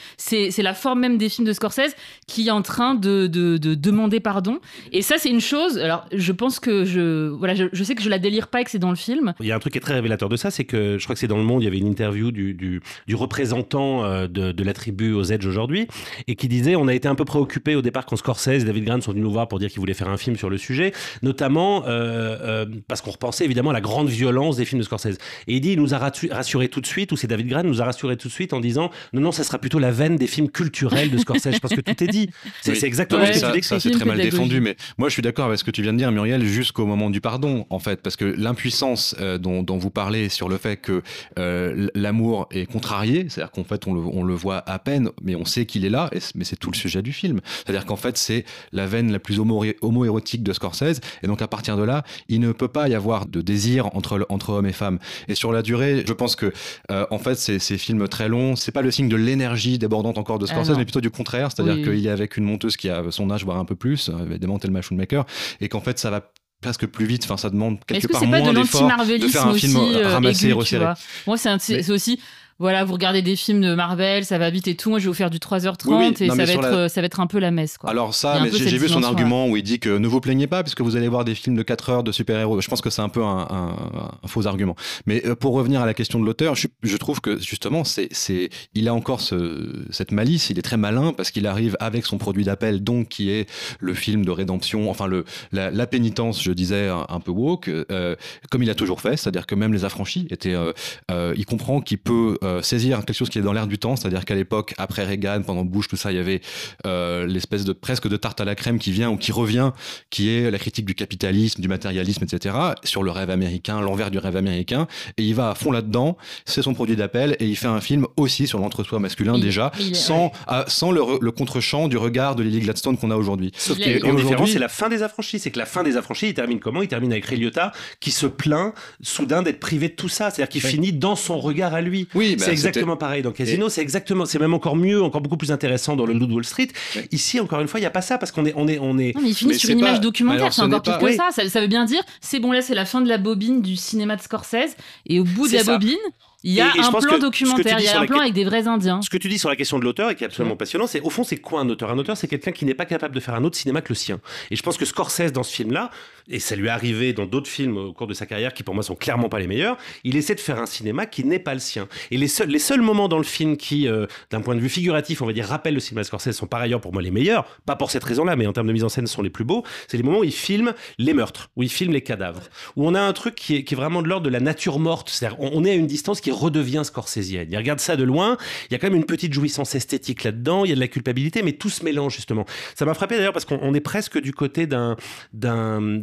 la forme même des films de Scorsese qui est en train de, de, de demander pardon. Et ça c'est une chose. Alors je pense que je voilà, je, je sais que je la délire pas et que c'est dans le film. Il y a un truc qui est très révélateur de ça, c'est que je crois que c'est dans le monde, il y avait une interview du, du, du représentant euh, de, de la tribu aux Edge aujourd'hui, et qui disait on a été un peu préoccupé au départ quand Scorsese et David Grant sont venus nous voir pour dire qu'ils voulaient faire un film sur le sujet, notamment euh, euh, parce qu'on repensait évidemment à la grande violence des films de Scorsese. Et il dit il nous a rassu- rassuré tout de suite, ou c'est David Grant nous a rassuré tout de suite en disant non, non, ça sera plutôt la veine des films culturels de Scorsese. Je pense que tout est dit. C'est Oui. exactement Ouais. ce que ça, c'est très mal défendu, mais moi je suis d'accord avec ce que tu viens de dire, Muriel, jusqu'au moment du pardon, en fait, parce que l'impuissance euh, dont, dont vous parlez sur le fait que euh, l'amour est contrarié, c'est-à-dire qu'en fait on le, on le voit à peine, mais on sait qu'il est là, et mais c'est tout le sujet du film. C'est-à-dire qu'en fait c'est la veine la plus homo- homo-érotique de Scorsese, et donc à partir de là, il ne peut pas y avoir de désir entre, entre hommes et femmes. Et sur la durée, je pense que euh, en fait ces, ces films très longs, c'est pas le signe de l'énergie débordante encore de Ah, Scorsese, mais plutôt du contraire, c'est-à-dire Oui, qu'il est avec une monteuse qui a son âge, voire un peu plus, euh, évidemment Thelma Schoonmaker, et qu'en fait ça va presque plus vite, enfin ça demande quelque que part moins de d'efforts de faire un aussi film euh, ramassé et aigu, resserré. Moi, Mais- c'est aussi. Voilà, vous regardez des films de Marvel, ça va vite et tout. Moi, je vais vous faire du 3h30 Oui, oui. et Non, ça, mais va sur être, la- euh, ça va être un peu la messe. Quoi. Alors ça, mais j'ai vu son argument où il dit que ne vous plaignez pas puisque vous allez voir des films de 4 heures de super-héros. Je pense que c'est un peu un, un- un faux argument. Mais euh, pour revenir à la question de l'auteur, je, je trouve que justement, c'est, c'est, il a encore ce, cette malice, il est très malin parce qu'il arrive avec son produit d'appel, donc qui est le film de rédemption, enfin le, la, la pénitence, je disais, un, un peu woke, euh, comme il a toujours fait, c'est-à-dire que même les affranchis étaient... euh, euh, il comprend qu'il peut euh, saisir quelque chose qui est dans l'air du temps, c'est-à-dire qu'à l'époque, après Reagan, pendant Bush, tout ça, il y avait euh, l'espèce de presque de tarte à la crème qui vient ou qui revient, qui est la critique du capitalisme, du matérialisme, etc., sur le rêve américain, l'envers du rêve américain, et il va à fond là-dedans, c'est son produit d'appel, et il fait un film aussi sur l'entre-soi masculin Il- déjà, il sans, ah, sans le, re- le contre-champ du regard de Lily Gladstone qu'on a aujourd'hui. Sauf que aujourd'hui- différence, c'est la fin des affranchis. C'est que la fin des affranchis, il termine comment? Il termine avec Ray Liotta qui se plaint soudain d'être privé de tout ça. C'est-à-dire qu'il finit dans son regard à lui. Oui, bah, c'est exactement pareil dans Casino. C'est exactement, c'est même encore mieux, encore beaucoup plus intéressant dans le Loup de Wall Street. Ici, encore une fois, il y a pas ça parce qu'on est, on est, on est. Non, mais il finit Mais sur c'est une pas- image documentaire, c'est ce encore pas- que Oui. ça. ça. ça veut bien dire, c'est bon, là, c'est la fin de la bobine du cinéma de Scorsese, et au bout de la ça. bobine, il y a Et- et je un plan documentaire, il y a un la plan que- avec des vrais Indiens. Ce que tu dis sur la question de l'auteur et qui est absolument passionnant, c'est au fond, c'est quoi un auteur? Un auteur, c'est quelqu'un qui n'est pas capable de faire un autre cinéma que le sien. Et je pense que Scorsese, dans ce film-là, et ça lui est arrivé dans d'autres films au cours de sa carrière qui, pour moi, sont clairement pas les meilleurs, il essaie de faire un cinéma qui n'est pas le sien. Et les seuls, les seuls moments dans le film qui, euh, d'un point de vue figuratif, on va dire, rappellent le cinéma de Scorsese, sont par ailleurs pour moi les meilleurs, pas pour cette raison-là, mais en termes de mise en scène, sont les plus beaux. C'est les moments où il filme les meurtres, où il filme les cadavres, où on a un truc qui est, vraiment de l'ordre de la nature morte. C'est-à-dire, on, on est à une distance qui redevient scorsésienne. Il regarde ça de loin, il y a quand même une petite jouissance esthétique là-dedans, il y a de la culpabilité, mais tout se mélange justement. Ça m'a frappé d'ailleurs parce qu'on est presque du côté d'un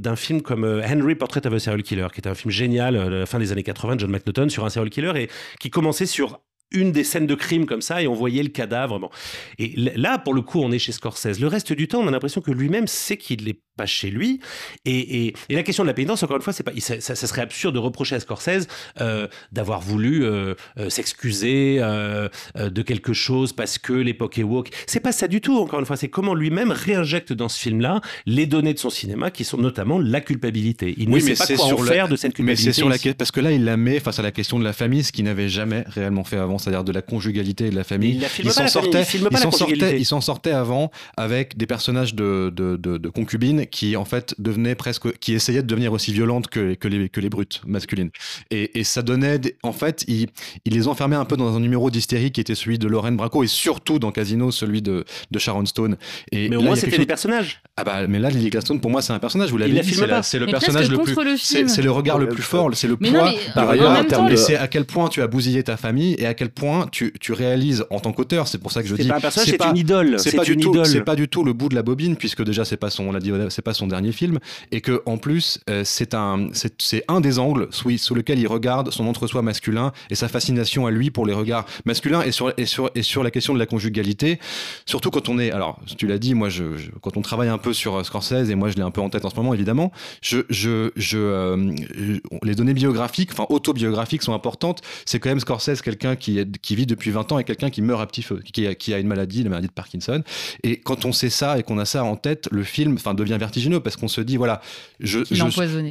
d'un film comme euh, Henry Portrait of a Serial Killer, qui était un film génial, euh, la fin des années 80, John McNaughton, sur un serial killer, et qui commençait sur une des scènes de crime comme ça et on voyait le cadavre. Bon. Et là, pour le coup, on est chez Scorsese. Le reste du temps, on a l'impression que lui-même sait qu'il n'est pas chez lui. Et, la question de la pénitence, encore une fois, c'est pas, ça, serait absurde de reprocher à Scorsese euh, d'avoir voulu euh, euh, s'excuser de quelque chose parce que l'époque est woke. C'est pas ça du tout, encore une fois. C'est comment lui-même réinjecte dans ce film-là les données de son cinéma qui sont notamment la culpabilité. Il ne sait pas quoi en faire de cette culpabilité. Mais c'est sur la parce que là, il la met face à la question de la famille, ce qu'il n'avait jamais réellement fait avant c'est-à-dire de la conjugalité et de la famille. Il, s'en sortait, il s'en sortait, avant avec des personnages de, de, concubines qui en fait devenaient presque, qui essayaient de devenir aussi violentes que, que, les, que les brutes masculines. Et, ça donnait, en fait, il, il, les enfermait un peu dans un numéro d'hystérie qui était celui de Lorraine Bracco et surtout dans Casino celui de, de Sharon Stone. Et mais au moins c'était des personnages. Ah bah mais là Lily Gladstone pour moi c'est un personnage. Vous l'avez dit, c'est le personnage le plus, c'est le regard le plus fort, c'est le poids. Par ailleurs, c'est à quel point tu as bousillé ta famille et à quel point tu, tu réalises en tant qu'auteur, c'est pour ça que je dis. C'est pas une idole. C'est pas du tout, c'est pas du tout le bout de la bobine puisque déjà c'est pas son, on dit, pas son dernier film et que en plus euh, c'est un, c'est un des angles sous, sous lequel il regarde son entre-soi masculin et sa fascination à lui pour les regards masculins et sur et sur et sur la question de la conjugalité. Surtout quand on est, alors tu l'as dit, moi je, quand on travaille un peu sur euh, Scorsese et moi je l'ai un peu en tête en ce moment évidemment, je, je, je euh, les données biographiques, enfin autobiographiques sont importantes. C'est quand même Scorsese quelqu'un qui, qui vit depuis 20 ans et quelqu'un qui meurt à petit feu, qui a, qui a, une maladie, la maladie de Parkinson. Et quand on sait ça et qu'on a ça en tête, le film enfin, devient vertigineux parce qu'on se dit, voilà, je, je,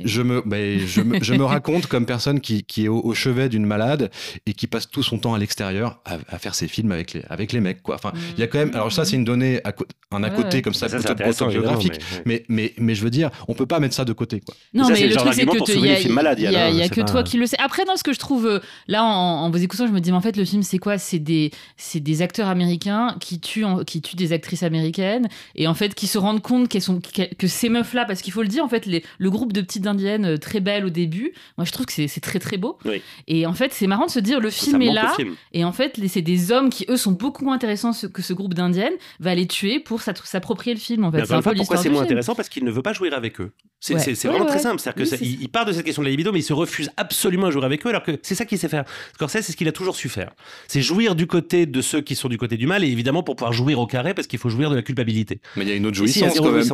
je, me, ben, je, me, je me raconte comme personne qui, qui est au, chevet d'une malade et qui passe tout son temps à l'extérieur à, faire ses films avec les, avec les mecs. Quoi. Enfin, il y a quand même, alors ça, c'est une donnée, à, un à côté comme ça, ça autobiographique. Mais, mais, mais, je veux dire, on peut pas mettre ça de côté. Quoi. Non, mais le truc, c'est que il y a, y a que toi qui le sais. Après, dans ce que je trouve, euh, là, en, en vous écoutant, je me dis, mais en fait, le film, c'est quoi? C'est des, des acteurs américains qui tuent, qui tuent des actrices américaines et en fait qui se rendent compte qu'elles sont, que ces meufs-là, parce qu'il faut le dire, en fait, les, le groupe de petites indiennes euh, très belles au début, moi je trouve que c'est très très beau. Et en fait, c'est marrant de se dire, le film est là et en fait, c'est des hommes qui eux sont beaucoup moins intéressants que ce groupe d'indiennes, va les tuer pour s'approprier le film. En fait, c'est pourquoi c'est moins intéressant? Parce qu'il ne veut pas jouer avec eux. C'est vraiment très simple. C'est-à-dire qu'il part de cette question de la libido, mais il se refuse absolument à jouer avec eux, alors que c'est ça qu'il sait faire. Scorsese, c'est ce qu'il a toujours su faire. C'est jouir du côté de ceux qui sont du côté du mal, et évidemment pour pouvoir jouir au carré, parce qu'il faut jouir de la culpabilité. Mais il y a une autre jouissance quand même.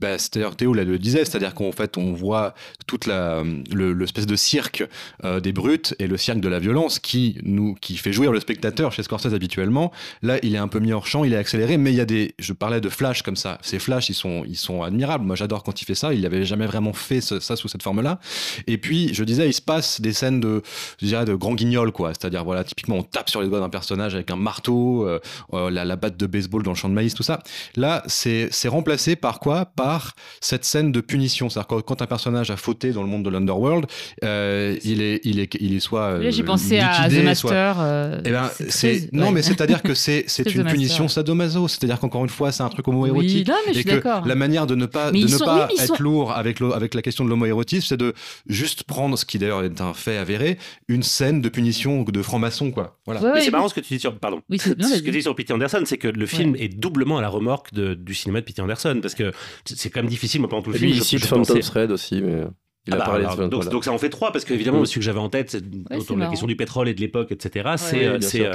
Bah, c'est-à-dire Théo là, le disait, c'est-à-dire qu'en fait on voit toute la l'espèce de cirque euh, des brutes et le cirque de la violence qui nous qui fait jouir le spectateur chez Scorsese habituellement. Là, il est un peu mis hors champ, il est accéléré, mais il y a des, je parlais de flash comme ça. Ces flashs, ils sont ils sont admirables. Moi, j'adore quand il fait ça. Il avait jamais vraiment fait ça sous cette forme-là. Et puis, je disais, il se passe des scènes de, je dirais, de grand guignol, quoi. C'est-à-dire, voilà, typiquement, on tape sur les doigts d'un personnage avec un marteau, euh, euh, la, batte de baseball dans le champ de maïs, tout ça. Là, c'est remplacé par quoi? Par cette scène de punition. C'est-à-dire quand un personnage a fauté dans le monde de l'underworld, euh, il est, il est, il est soit j'ai pensé à The Master. Eh ben, c'est non, mais c'est-à-dire que c'est une punition sadomaso. C'est-à-dire qu'encore une fois, c'est un truc homo-érotique oui, et que la manière de ne pas de ne pas être lourd avec avec la question de l'homoérotisme, c'est de juste prendre ce qui d'ailleurs est un fait avéré, une scène de punition de franc-maçon, quoi. Voilà. c'est marrant ce que tu dis sur, pardon. ce que tu dis sur Peter Anderson, c'est que le film est doublement à la remorque du cinéma de Peter Anderson, parce que c'est quand même difficile, moi, pendant tout le film. Il cite Phantom Thread aussi, mais. Ah bah, donc, ça en fait trois parce qu'évidemment mm. celui que j'avais en tête autour de la question du pétrole et de l'époque etc c'est c'est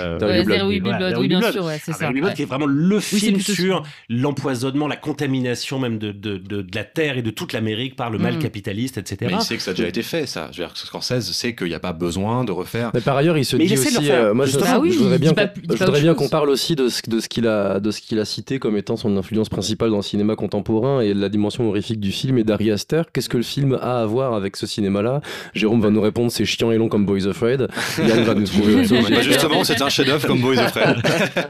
oui bien sûr c'est ça. Qui est vraiment le film sur l'empoisonnement la contamination même de, de, de, la terre et de toute l'Amérique par le mal mm. capitaliste etc mais il sait que ça a déjà été fait ça. Je veux dire Scorsese sait qu'il n'y a pas besoin de refaire. Mais par ailleurs il se dit aussi euh, moi je voudrais bien je voudrais bien qu'on parle aussi de ce qu'il a de ce qu'il a cité comme étant son influence principale dans le cinéma contemporain et la dimension horrifique du film et d'Ari Aster. Qu'est-ce que le film a à voir avec ce cinéma-là Jérôme va nous répondre c'est chiant et long comme Boys Afraid. Yann va nous trouver bah, justement, c'est un chef-d'œuvre comme Boys Afraid.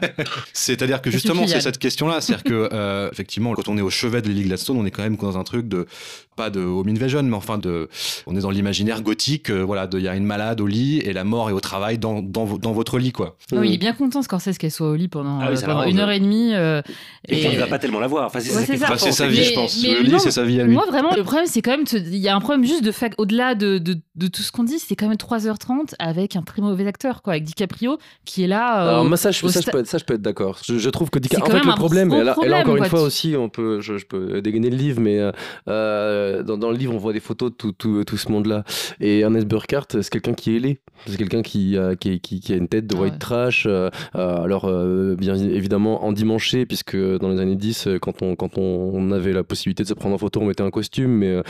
C'est-à-dire que justement, c'est cette question-là. C'est-à-dire que, euh, effectivement, quand on est au chevet de Lily Gladstone, on est quand même dans un truc de pas de home invasion, mais enfin de, on est dans l'imaginaire gothique. Euh, voilà, il y a une malade au lit et la mort est au travail dans, dans, dans votre lit, quoi. Il est bien content Scorsese qu'elle soit au lit pendant, ah euh, une heure et demie. et, puis il va pas tellement la voir. Enfin, c'est sa vie, je pense. le lit, c'est sa vie à lui. Moi, vraiment, le problème, c'est quand même, il y a un problème même juste de fait, au-delà de, de, de tout ce qu'on dit, c'est quand même 3h30 avec un très mauvais acteur, quoi, avec DiCaprio qui est là. euh, Alors, moi, ça, je, ça, peux être, ça, je peux être d'accord. Je, je trouve que DiCaprio. En fait, le problème, et là, et là, problème, encore une fois aussi, on peut, je, je peux dégainer le livre, mais euh, euh, dans, dans le livre, on voit des photos de tout, tout, tout ce monde-là. Et Ernest Burkhardt, c'est quelqu'un qui est laid. C'est quelqu'un qui, a- qui, qui, qui a une tête de Ah white ouais. trash. euh, euh, alors, euh, bien évidemment, endimanché, puisque dans les années 10, euh, quand on, quand on avait la possibilité de se prendre en photo, on mettait un costume, mais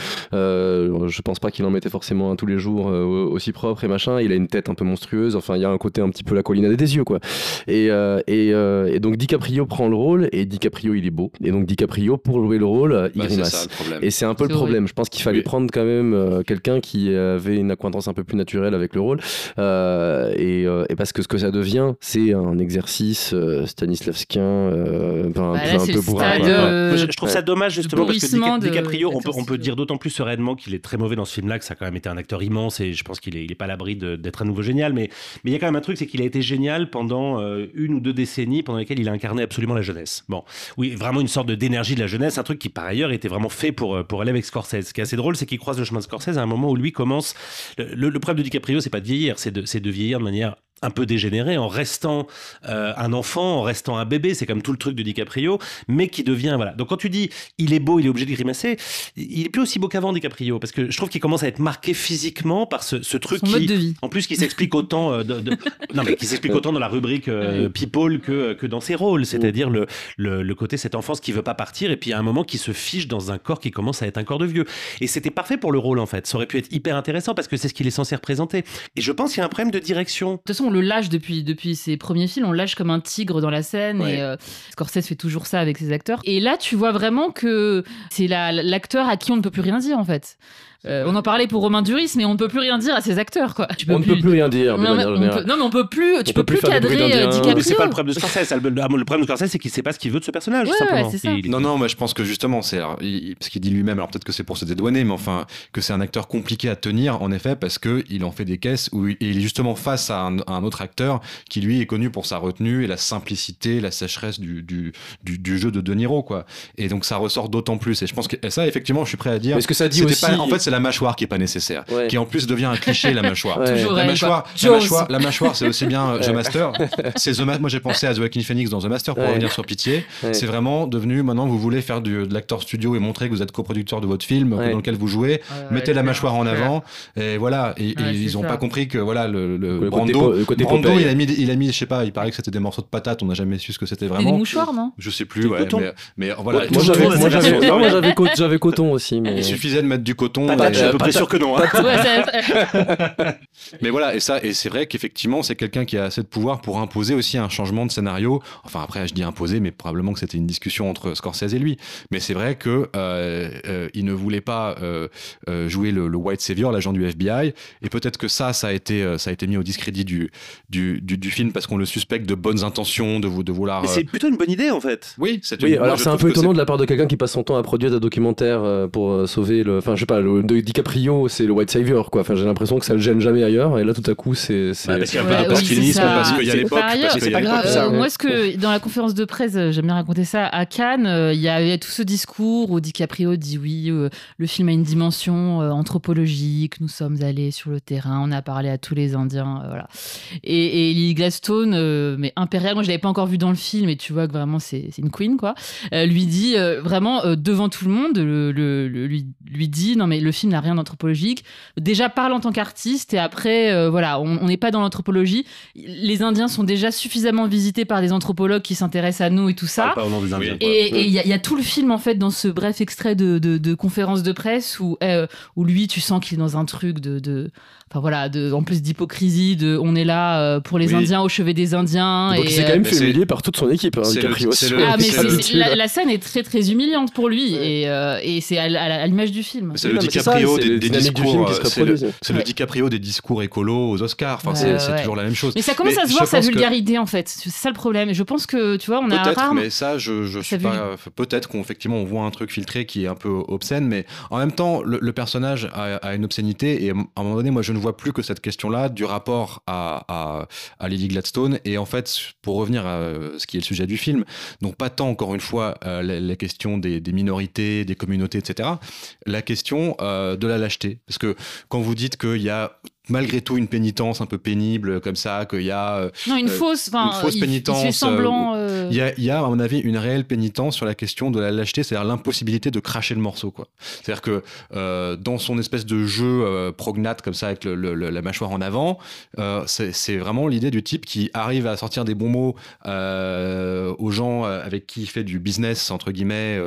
euh, je pense pas qu'il en mettait forcément un tous les jours euh, aussi propre et machin. Il a une tête un peu monstrueuse. Enfin, il y a un côté un petit peu la collinade des yeux, quoi. Et, euh, et, euh, et donc DiCaprio prend le rôle et DiCaprio il est beau et donc DiCaprio pour jouer le rôle il Bah, grimace. ça le problème. Et c'est un peu le problème. Je pense qu'il fallait Oui. prendre quand même euh, quelqu'un qui avait une acquaintance un peu plus naturelle avec le rôle. Euh, et, euh, et parce que ce que ça devient, c'est un exercice euh, stanislavskien, euh, un, Bah là, un peu bourrin. euh, je, je trouve ça dommage justement parce que pourrissement Dica- de DiCaprio, on peut, on peut dire d'autant plus sereinement qu'il est très mauvais dans ce film-là, que ça a quand même été un acteur immense et je pense qu'il est, il est pas à l'abri d'être à nouveau génial. Mais il y a quand même un truc, c'est qu'il a été génial pendant euh, une ou deux décennies pendant lesquelles il a incarné absolument la jeunesse. Bon, oui, vraiment une sorte d'énergie de la jeunesse, un truc qui par ailleurs était vraiment fait pour euh, pour aller avec Scorsese. Ce qui est assez drôle, c'est qu'il croise le chemin de Scorsese à un moment où lui commence. Le, problème de DiCaprio, c'est pas de vieillir, c'est de, c'est de vieillir de manière un peu dégénéré en restant euh, un enfant, en restant un bébé, c'est comme tout le truc de DiCaprio, mais qui devient voilà. Donc quand tu dis il est beau, il est obligé de grimacer, il est plus aussi beau qu'avant DiCaprio parce que je trouve qu'il commence à être marqué physiquement par ce, ce truc Son qui mode de vie. en plus qui s'explique autant euh, de, de- non mais qui s'explique autant dans la rubrique euh, people que que dans ses rôles, c'est-à-dire le, le le côté cette enfance qui veut pas partir et puis à un moment qui se fiche dans un corps qui commence à être un corps de vieux. Et c'était parfait pour le rôle en fait. Ça aurait pu être hyper intéressant parce que c'est ce qu'il est censé représenter. Et je pense qu'il y a un problème de direction. De toute façon, on le lâche depuis, depuis ses premiers films, on le lâche comme un tigre dans la scène. Ouais. Et euh, Scorsese fait toujours ça avec ses acteurs. Et là, tu vois vraiment que c'est la- l'acteur à qui on ne peut plus rien dire, en fait. Euh, on en parlait pour Romain Duris, mais on ne peut plus rien dire à ses acteurs, quoi. Tu On ne peut plus rien dire de Non, mais on peut- non, mais on peut plus. Tu On peux peut plus plus cadrer euh. DiCaprio. Mais c'est pas le problème de Scorsese. Le, problème de Scorsese, c'est qu'il sait pas ce qu'il veut de ce personnage, Ouais, simplement. ouais, c'est ça. Il- Non, non, moi je pense que justement, c'est parce qu'il dit lui-même, alors peut-être que c'est pour se dédouaner, mais enfin, que c'est un acteur compliqué à tenir, en effet, parce que il en fait des caisses où il il est justement face à un, à un autre acteur qui lui est connu pour sa retenue et la simplicité, la sécheresse du, du, du, du jeu de De Niro, quoi. Et donc ça ressort d'autant plus. Et je pense que et ça, effectivement, je suis prêt à dire. Mais ce que ça dit aussi. pas- en fait, c'est la mâchoire qui est pas nécessaire, Ouais. qui en plus devient un cliché la mâchoire. Ouais. Toujours La elle, mâchoire, la mâchoire, la mâchoire, c'est aussi bien euh, The. Master. C'est The Ma- Moi, j'ai pensé à The Joaquin Phoenix dans The Master pour Ouais. revenir sur Pitié. Ouais. C'est vraiment devenu maintenant vous voulez faire du, de l'acteur studio et montrer que vous êtes coproducteur de votre film Ouais. dans lequel vous jouez. Ouais, Mettez la mâchoire en avant et voilà. Et, et ils ont ça. pas compris que voilà le, le, Le côté Brando, po- le côté Brando, Popeye. il a mis, il a mis, je sais pas, il paraît que c'était des morceaux de patates. On n'a jamais su ce que c'était C'est des vraiment. mouchoirs, non? Je sais plus. Ouais, mais, mais voilà. Moi j'avais coton aussi. Il suffisait de mettre du coton. Je suis à peu près sûr que non. hein. Mais voilà, et ça, et c'est vrai qu'effectivement, c'est quelqu'un qui a assez de pouvoir pour imposer aussi un changement de scénario. Enfin, après, je dis imposer, mais probablement que c'était une discussion entre Scorsese et lui. Mais c'est vrai que euh, euh, il ne voulait pas euh, euh, jouer le, le white savior, l'agent du FBI, et peut-être que ça, ça a été, euh, ça a été mis au discrédit du du, du, du film parce qu'on le suspecte de bonnes intentions, de vou- de vouloir. Mais euh, c'est plutôt une bonne idée en fait. Oui, c'est Oui, une- moi, alors c'est un peu étonnant de la part de quelqu'un qui passe son temps à produire des documentaires euh, pour euh, sauver le. Enfin, je sais pas, le de DiCaprio, c'est le White Savior, quoi. Enfin, j'ai l'impression que ça le gêne jamais ailleurs, et là, tout à coup, c'est. c'est- Bah, parce qu'il y a d'opportunisme, ça. parce qu'il y a l'époque, c'est y a pas l'époque, grave. Euh, moi, ce que dans la conférence de presse, euh, j'aime bien raconter ça à Cannes, euh, il y avait tout ce discours où DiCaprio dit oui, euh, le film a une dimension euh, anthropologique. Nous sommes allés sur le terrain, on a parlé à tous les Indiens, euh, voilà. Et, et Lily Gladstone, euh, mais impériale, moi je l'avais pas encore vu dans le film, et tu vois que vraiment c'est c'est une queen quoi. euh, lui dit euh, vraiment euh, devant tout le monde, le, le- le- lui, lui dit non mais le film n'a rien d'anthropologique. Déjà parle en tant qu'artiste et après euh, voilà, on n'est pas dans l'anthropologie. Les Indiens sont déjà suffisamment visités par des anthropologues qui s'intéressent à nous et tout ça. Indiens. quoi. Et et il y, a- il y a tout le film en fait dans ce bref extrait de, de, de conférence de presse où, euh, où lui tu sens qu'il est dans un truc de, de enfin voilà de, en plus d'hypocrisie de on est là euh, pour les Oui. Indiens au chevet des Indiens Donc, et il s'est quand même fait humilier par toute son équipe, hein, DiCaprio. le- ah mais la, scène est très très humiliante pour lui Ouais. et, euh, et c'est à, l'image du film. C'est le DiCaprio des, des discours. euh, c'est le. DiCaprio des discours écolos aux Oscars. Enfin, Ouais, c'est ouais. toujours la même chose. Mais ça commence Mais à se voir sa que- vulgarité en fait. C'est ça le problème. Et je pense que tu vois, on a Peut-être, mais ça, je, je suis pas. Peut-être qu'effectivement, on voit un truc filtré qui est un peu obscène, mais en même temps, le, le personnage a, a une obscénité, et à un moment donné, moi, je ne vois plus que cette question-là du rapport à, à, à, à Lily Gladstone. Et en fait, pour revenir à ce qui est le sujet du film, donc pas tant encore une fois euh, la, la question des, des minorités, des communautés, etc. La question euh, de la lâcheté. Parce que quand vous dites qu'il y a malgré tout une pénitence un peu pénible comme ça, qu'il y a euh, Non, une Euh, fausse, enfin, une fausse il- il pénitence, semblant. euh, il y, a, il y a, à mon avis, une réelle pénitence sur la question de la lâcheté, c'est-à-dire l'impossibilité de cracher le morceau. quoi. C'est-à-dire que euh, dans son espèce de jeu euh, prognate, comme ça, avec le- le- le- la mâchoire en avant, c'est vraiment l'idée du type qui arrive à sortir des bons mots aux gens avec qui il fait du business, entre guillemets,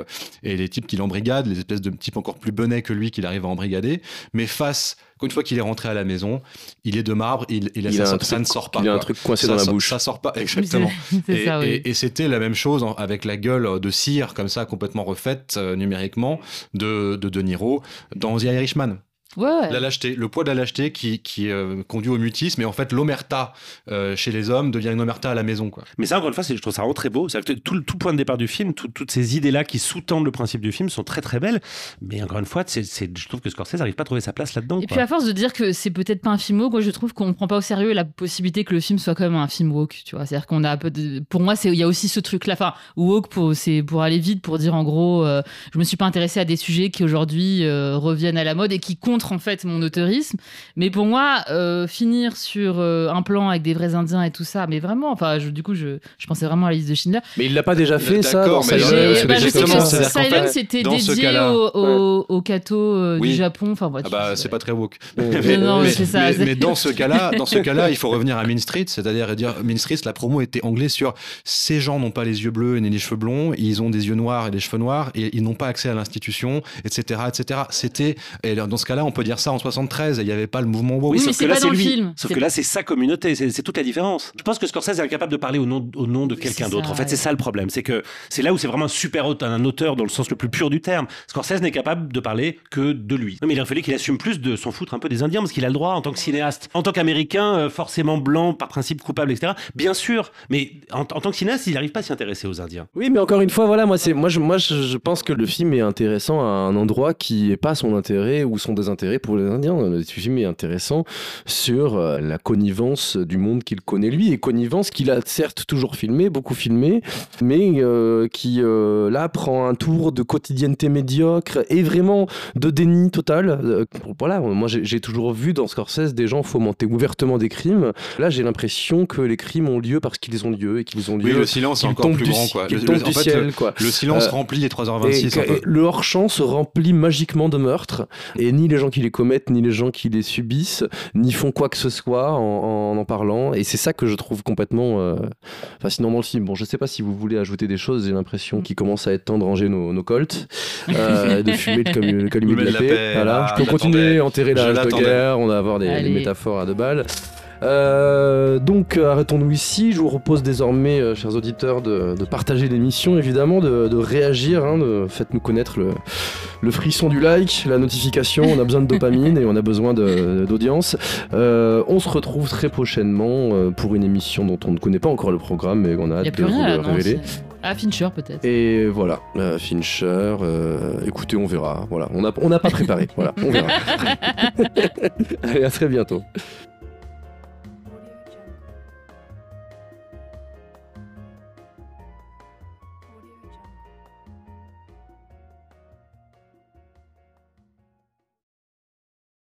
et les types qu'il embrigade, les espèces de types encore plus benets que lui qu'il arrive à embrigader. Mais face, une fois qu'il est rentré à la maison, il est de marbre, il, il- Il ça, a un ça truc- ne sort pas. Il a un truc coincé Ça dans la sort- bouche. Ça sort pas, exactement. Et, ça, oui. et- et c'était la même chose avec la gueule de cire, comme ça, complètement refaite euh, numériquement, de, de De Niro dans The Irishman. Ouais, ouais. La lâcheté, le poids de la lâcheté qui, qui euh, conduit au mutisme, et en fait, l'omerta euh, chez les hommes devient une omerta à la maison. Quoi. Mais ça, encore une fois, je trouve ça vraiment très beau. Que tout, le- tout point de départ du film, tout- toutes ces idées-là qui sous-tendent le principe du film sont très très belles. Mais encore une fois, c'est, je trouve que Scorsese n'arrive pas à trouver sa place là-dedans. Et quoi. puis à force de dire que c'est peut-être pas un film woke, moi je trouve qu'on prend pas au sérieux la possibilité que le film soit quand même un film woke, tu vois. C'est-à-dire qu'on a un peu de... Pour moi, c'est il y a aussi ce truc-là. Enfin, woke, pour, c'est pour aller vite, pour dire en gros, euh, je me suis pas intéressé à des sujets qui aujourd'hui euh, reviennent à la mode et qui contre en fait mon autorisme. Mais pour moi, euh, finir sur euh, un plan avec des vrais Indiens et tout ça, mais vraiment, enfin, je- du coup, je, je pensais vraiment à la liste de Schindler. Mais il l'a pas déjà fait ça D'accord, dans mais Silence, bah, ça Silence fait, était dans ce dédié au, au, au kato euh, Oui. du Japon. Enfin, bref, Ah bah, c'est pas très woke. Ouais. Mais, Non, mais- ça, dans ce cas-là, dans ce cas-là, il faut revenir à Mean Street, c'est-à-dire dire Mean Street, la promo était anglais sur ces gens n'ont pas les yeux bleus ni les cheveux blonds, ils ont des yeux noirs et des cheveux noirs et ils n'ont pas accès à l'institution, etc., etc. C'était et dans ce cas-là, on peut dire ça en 73. Il n'y avait pas le mouvement woke. Oui, mais sauf c'est que là, pas dans le lui. film. Sauf que là, c'est sa communauté, c'est, toute la différence. Je pense que Scorsese est incapable de parler au nom, au nom de Oui, quelqu'un d'autre. En fait, ouais. c'est ça le problème. C'est que c'est là où c'est vraiment un super auteur, un auteur dans le sens le plus pur du terme. Scorsese n'est capable de parler que de lui. Non, mais il a fallu qu'il assume plus de s'en foutre un peu des Indiens parce qu'il a le droit en tant que cinéaste. En tant qu'Américain, euh, forcément blanc, par principe coupable, etc. Bien sûr, mais en, en tant que cinéaste, il n'arrive pas à s'y intéresser aux Indiens. Oui, mais encore une fois, voilà, moi, moi, je, moi, je, je pense que le film est intéressant à un endroit qui n'est pas son intérêt ou son désintérêt pour les Indiens. Le film est intéressant sur euh, la connivence du monde qu'il connaît lui et connivence qu'il a certes toujours filmé, beaucoup filmé, mais euh, qui euh, là prend un tour de quotidienneté médiocre et vraiment de déni total. Euh, voilà, moi, j'ai, toujours vu dans Scorsese des gens fomenter ouvertement des crimes. Là, j'ai l'impression que les crimes ont lieu parce qu'ils ont lieu et qu'ils ont lieu. Oui, le silence est encore plus du, grand. Quoi. Le, le- en fait, ciel, quoi. le silence remplit les Et 3h26. un que- peu. et le hors-champ se remplit magiquement de meurtres, et ni les gens qui les commettent, ni les gens qui les subissent, n'y font quoi que ce soit en en, en parlant, et c'est ça que je trouve complètement euh, fascinant dans le film. Bon, je sais pas si vous voulez ajouter des choses, j'ai l'impression qu'il commence à être temps de ranger nos, nos colts, euh, de fumer le, calumet de la, paix. Voilà. ah, je peux je continuer à enterrer la Je hache de l'attendais. guerre, on va avoir des, métaphores à deux balles. Euh, donc euh, arrêtons-nous ici. Je vous propose désormais, euh, chers auditeurs, de, de partager l'émission, évidemment, de, de réagir. hein, de- Faites-nous connaître le, le frisson du like, la notification. On a besoin de dopamine et on a besoin d'audience. Euh, on se retrouve très prochainement pour une émission dont on ne connaît pas encore le programme, mais qu'on a hâte de vous le révéler. Ah, Fincher peut-être. Et voilà, euh, Fincher. euh, écoutez, on verra. Voilà, on n'a on n'a pas préparé. voilà, on verra. Allez, à très bientôt.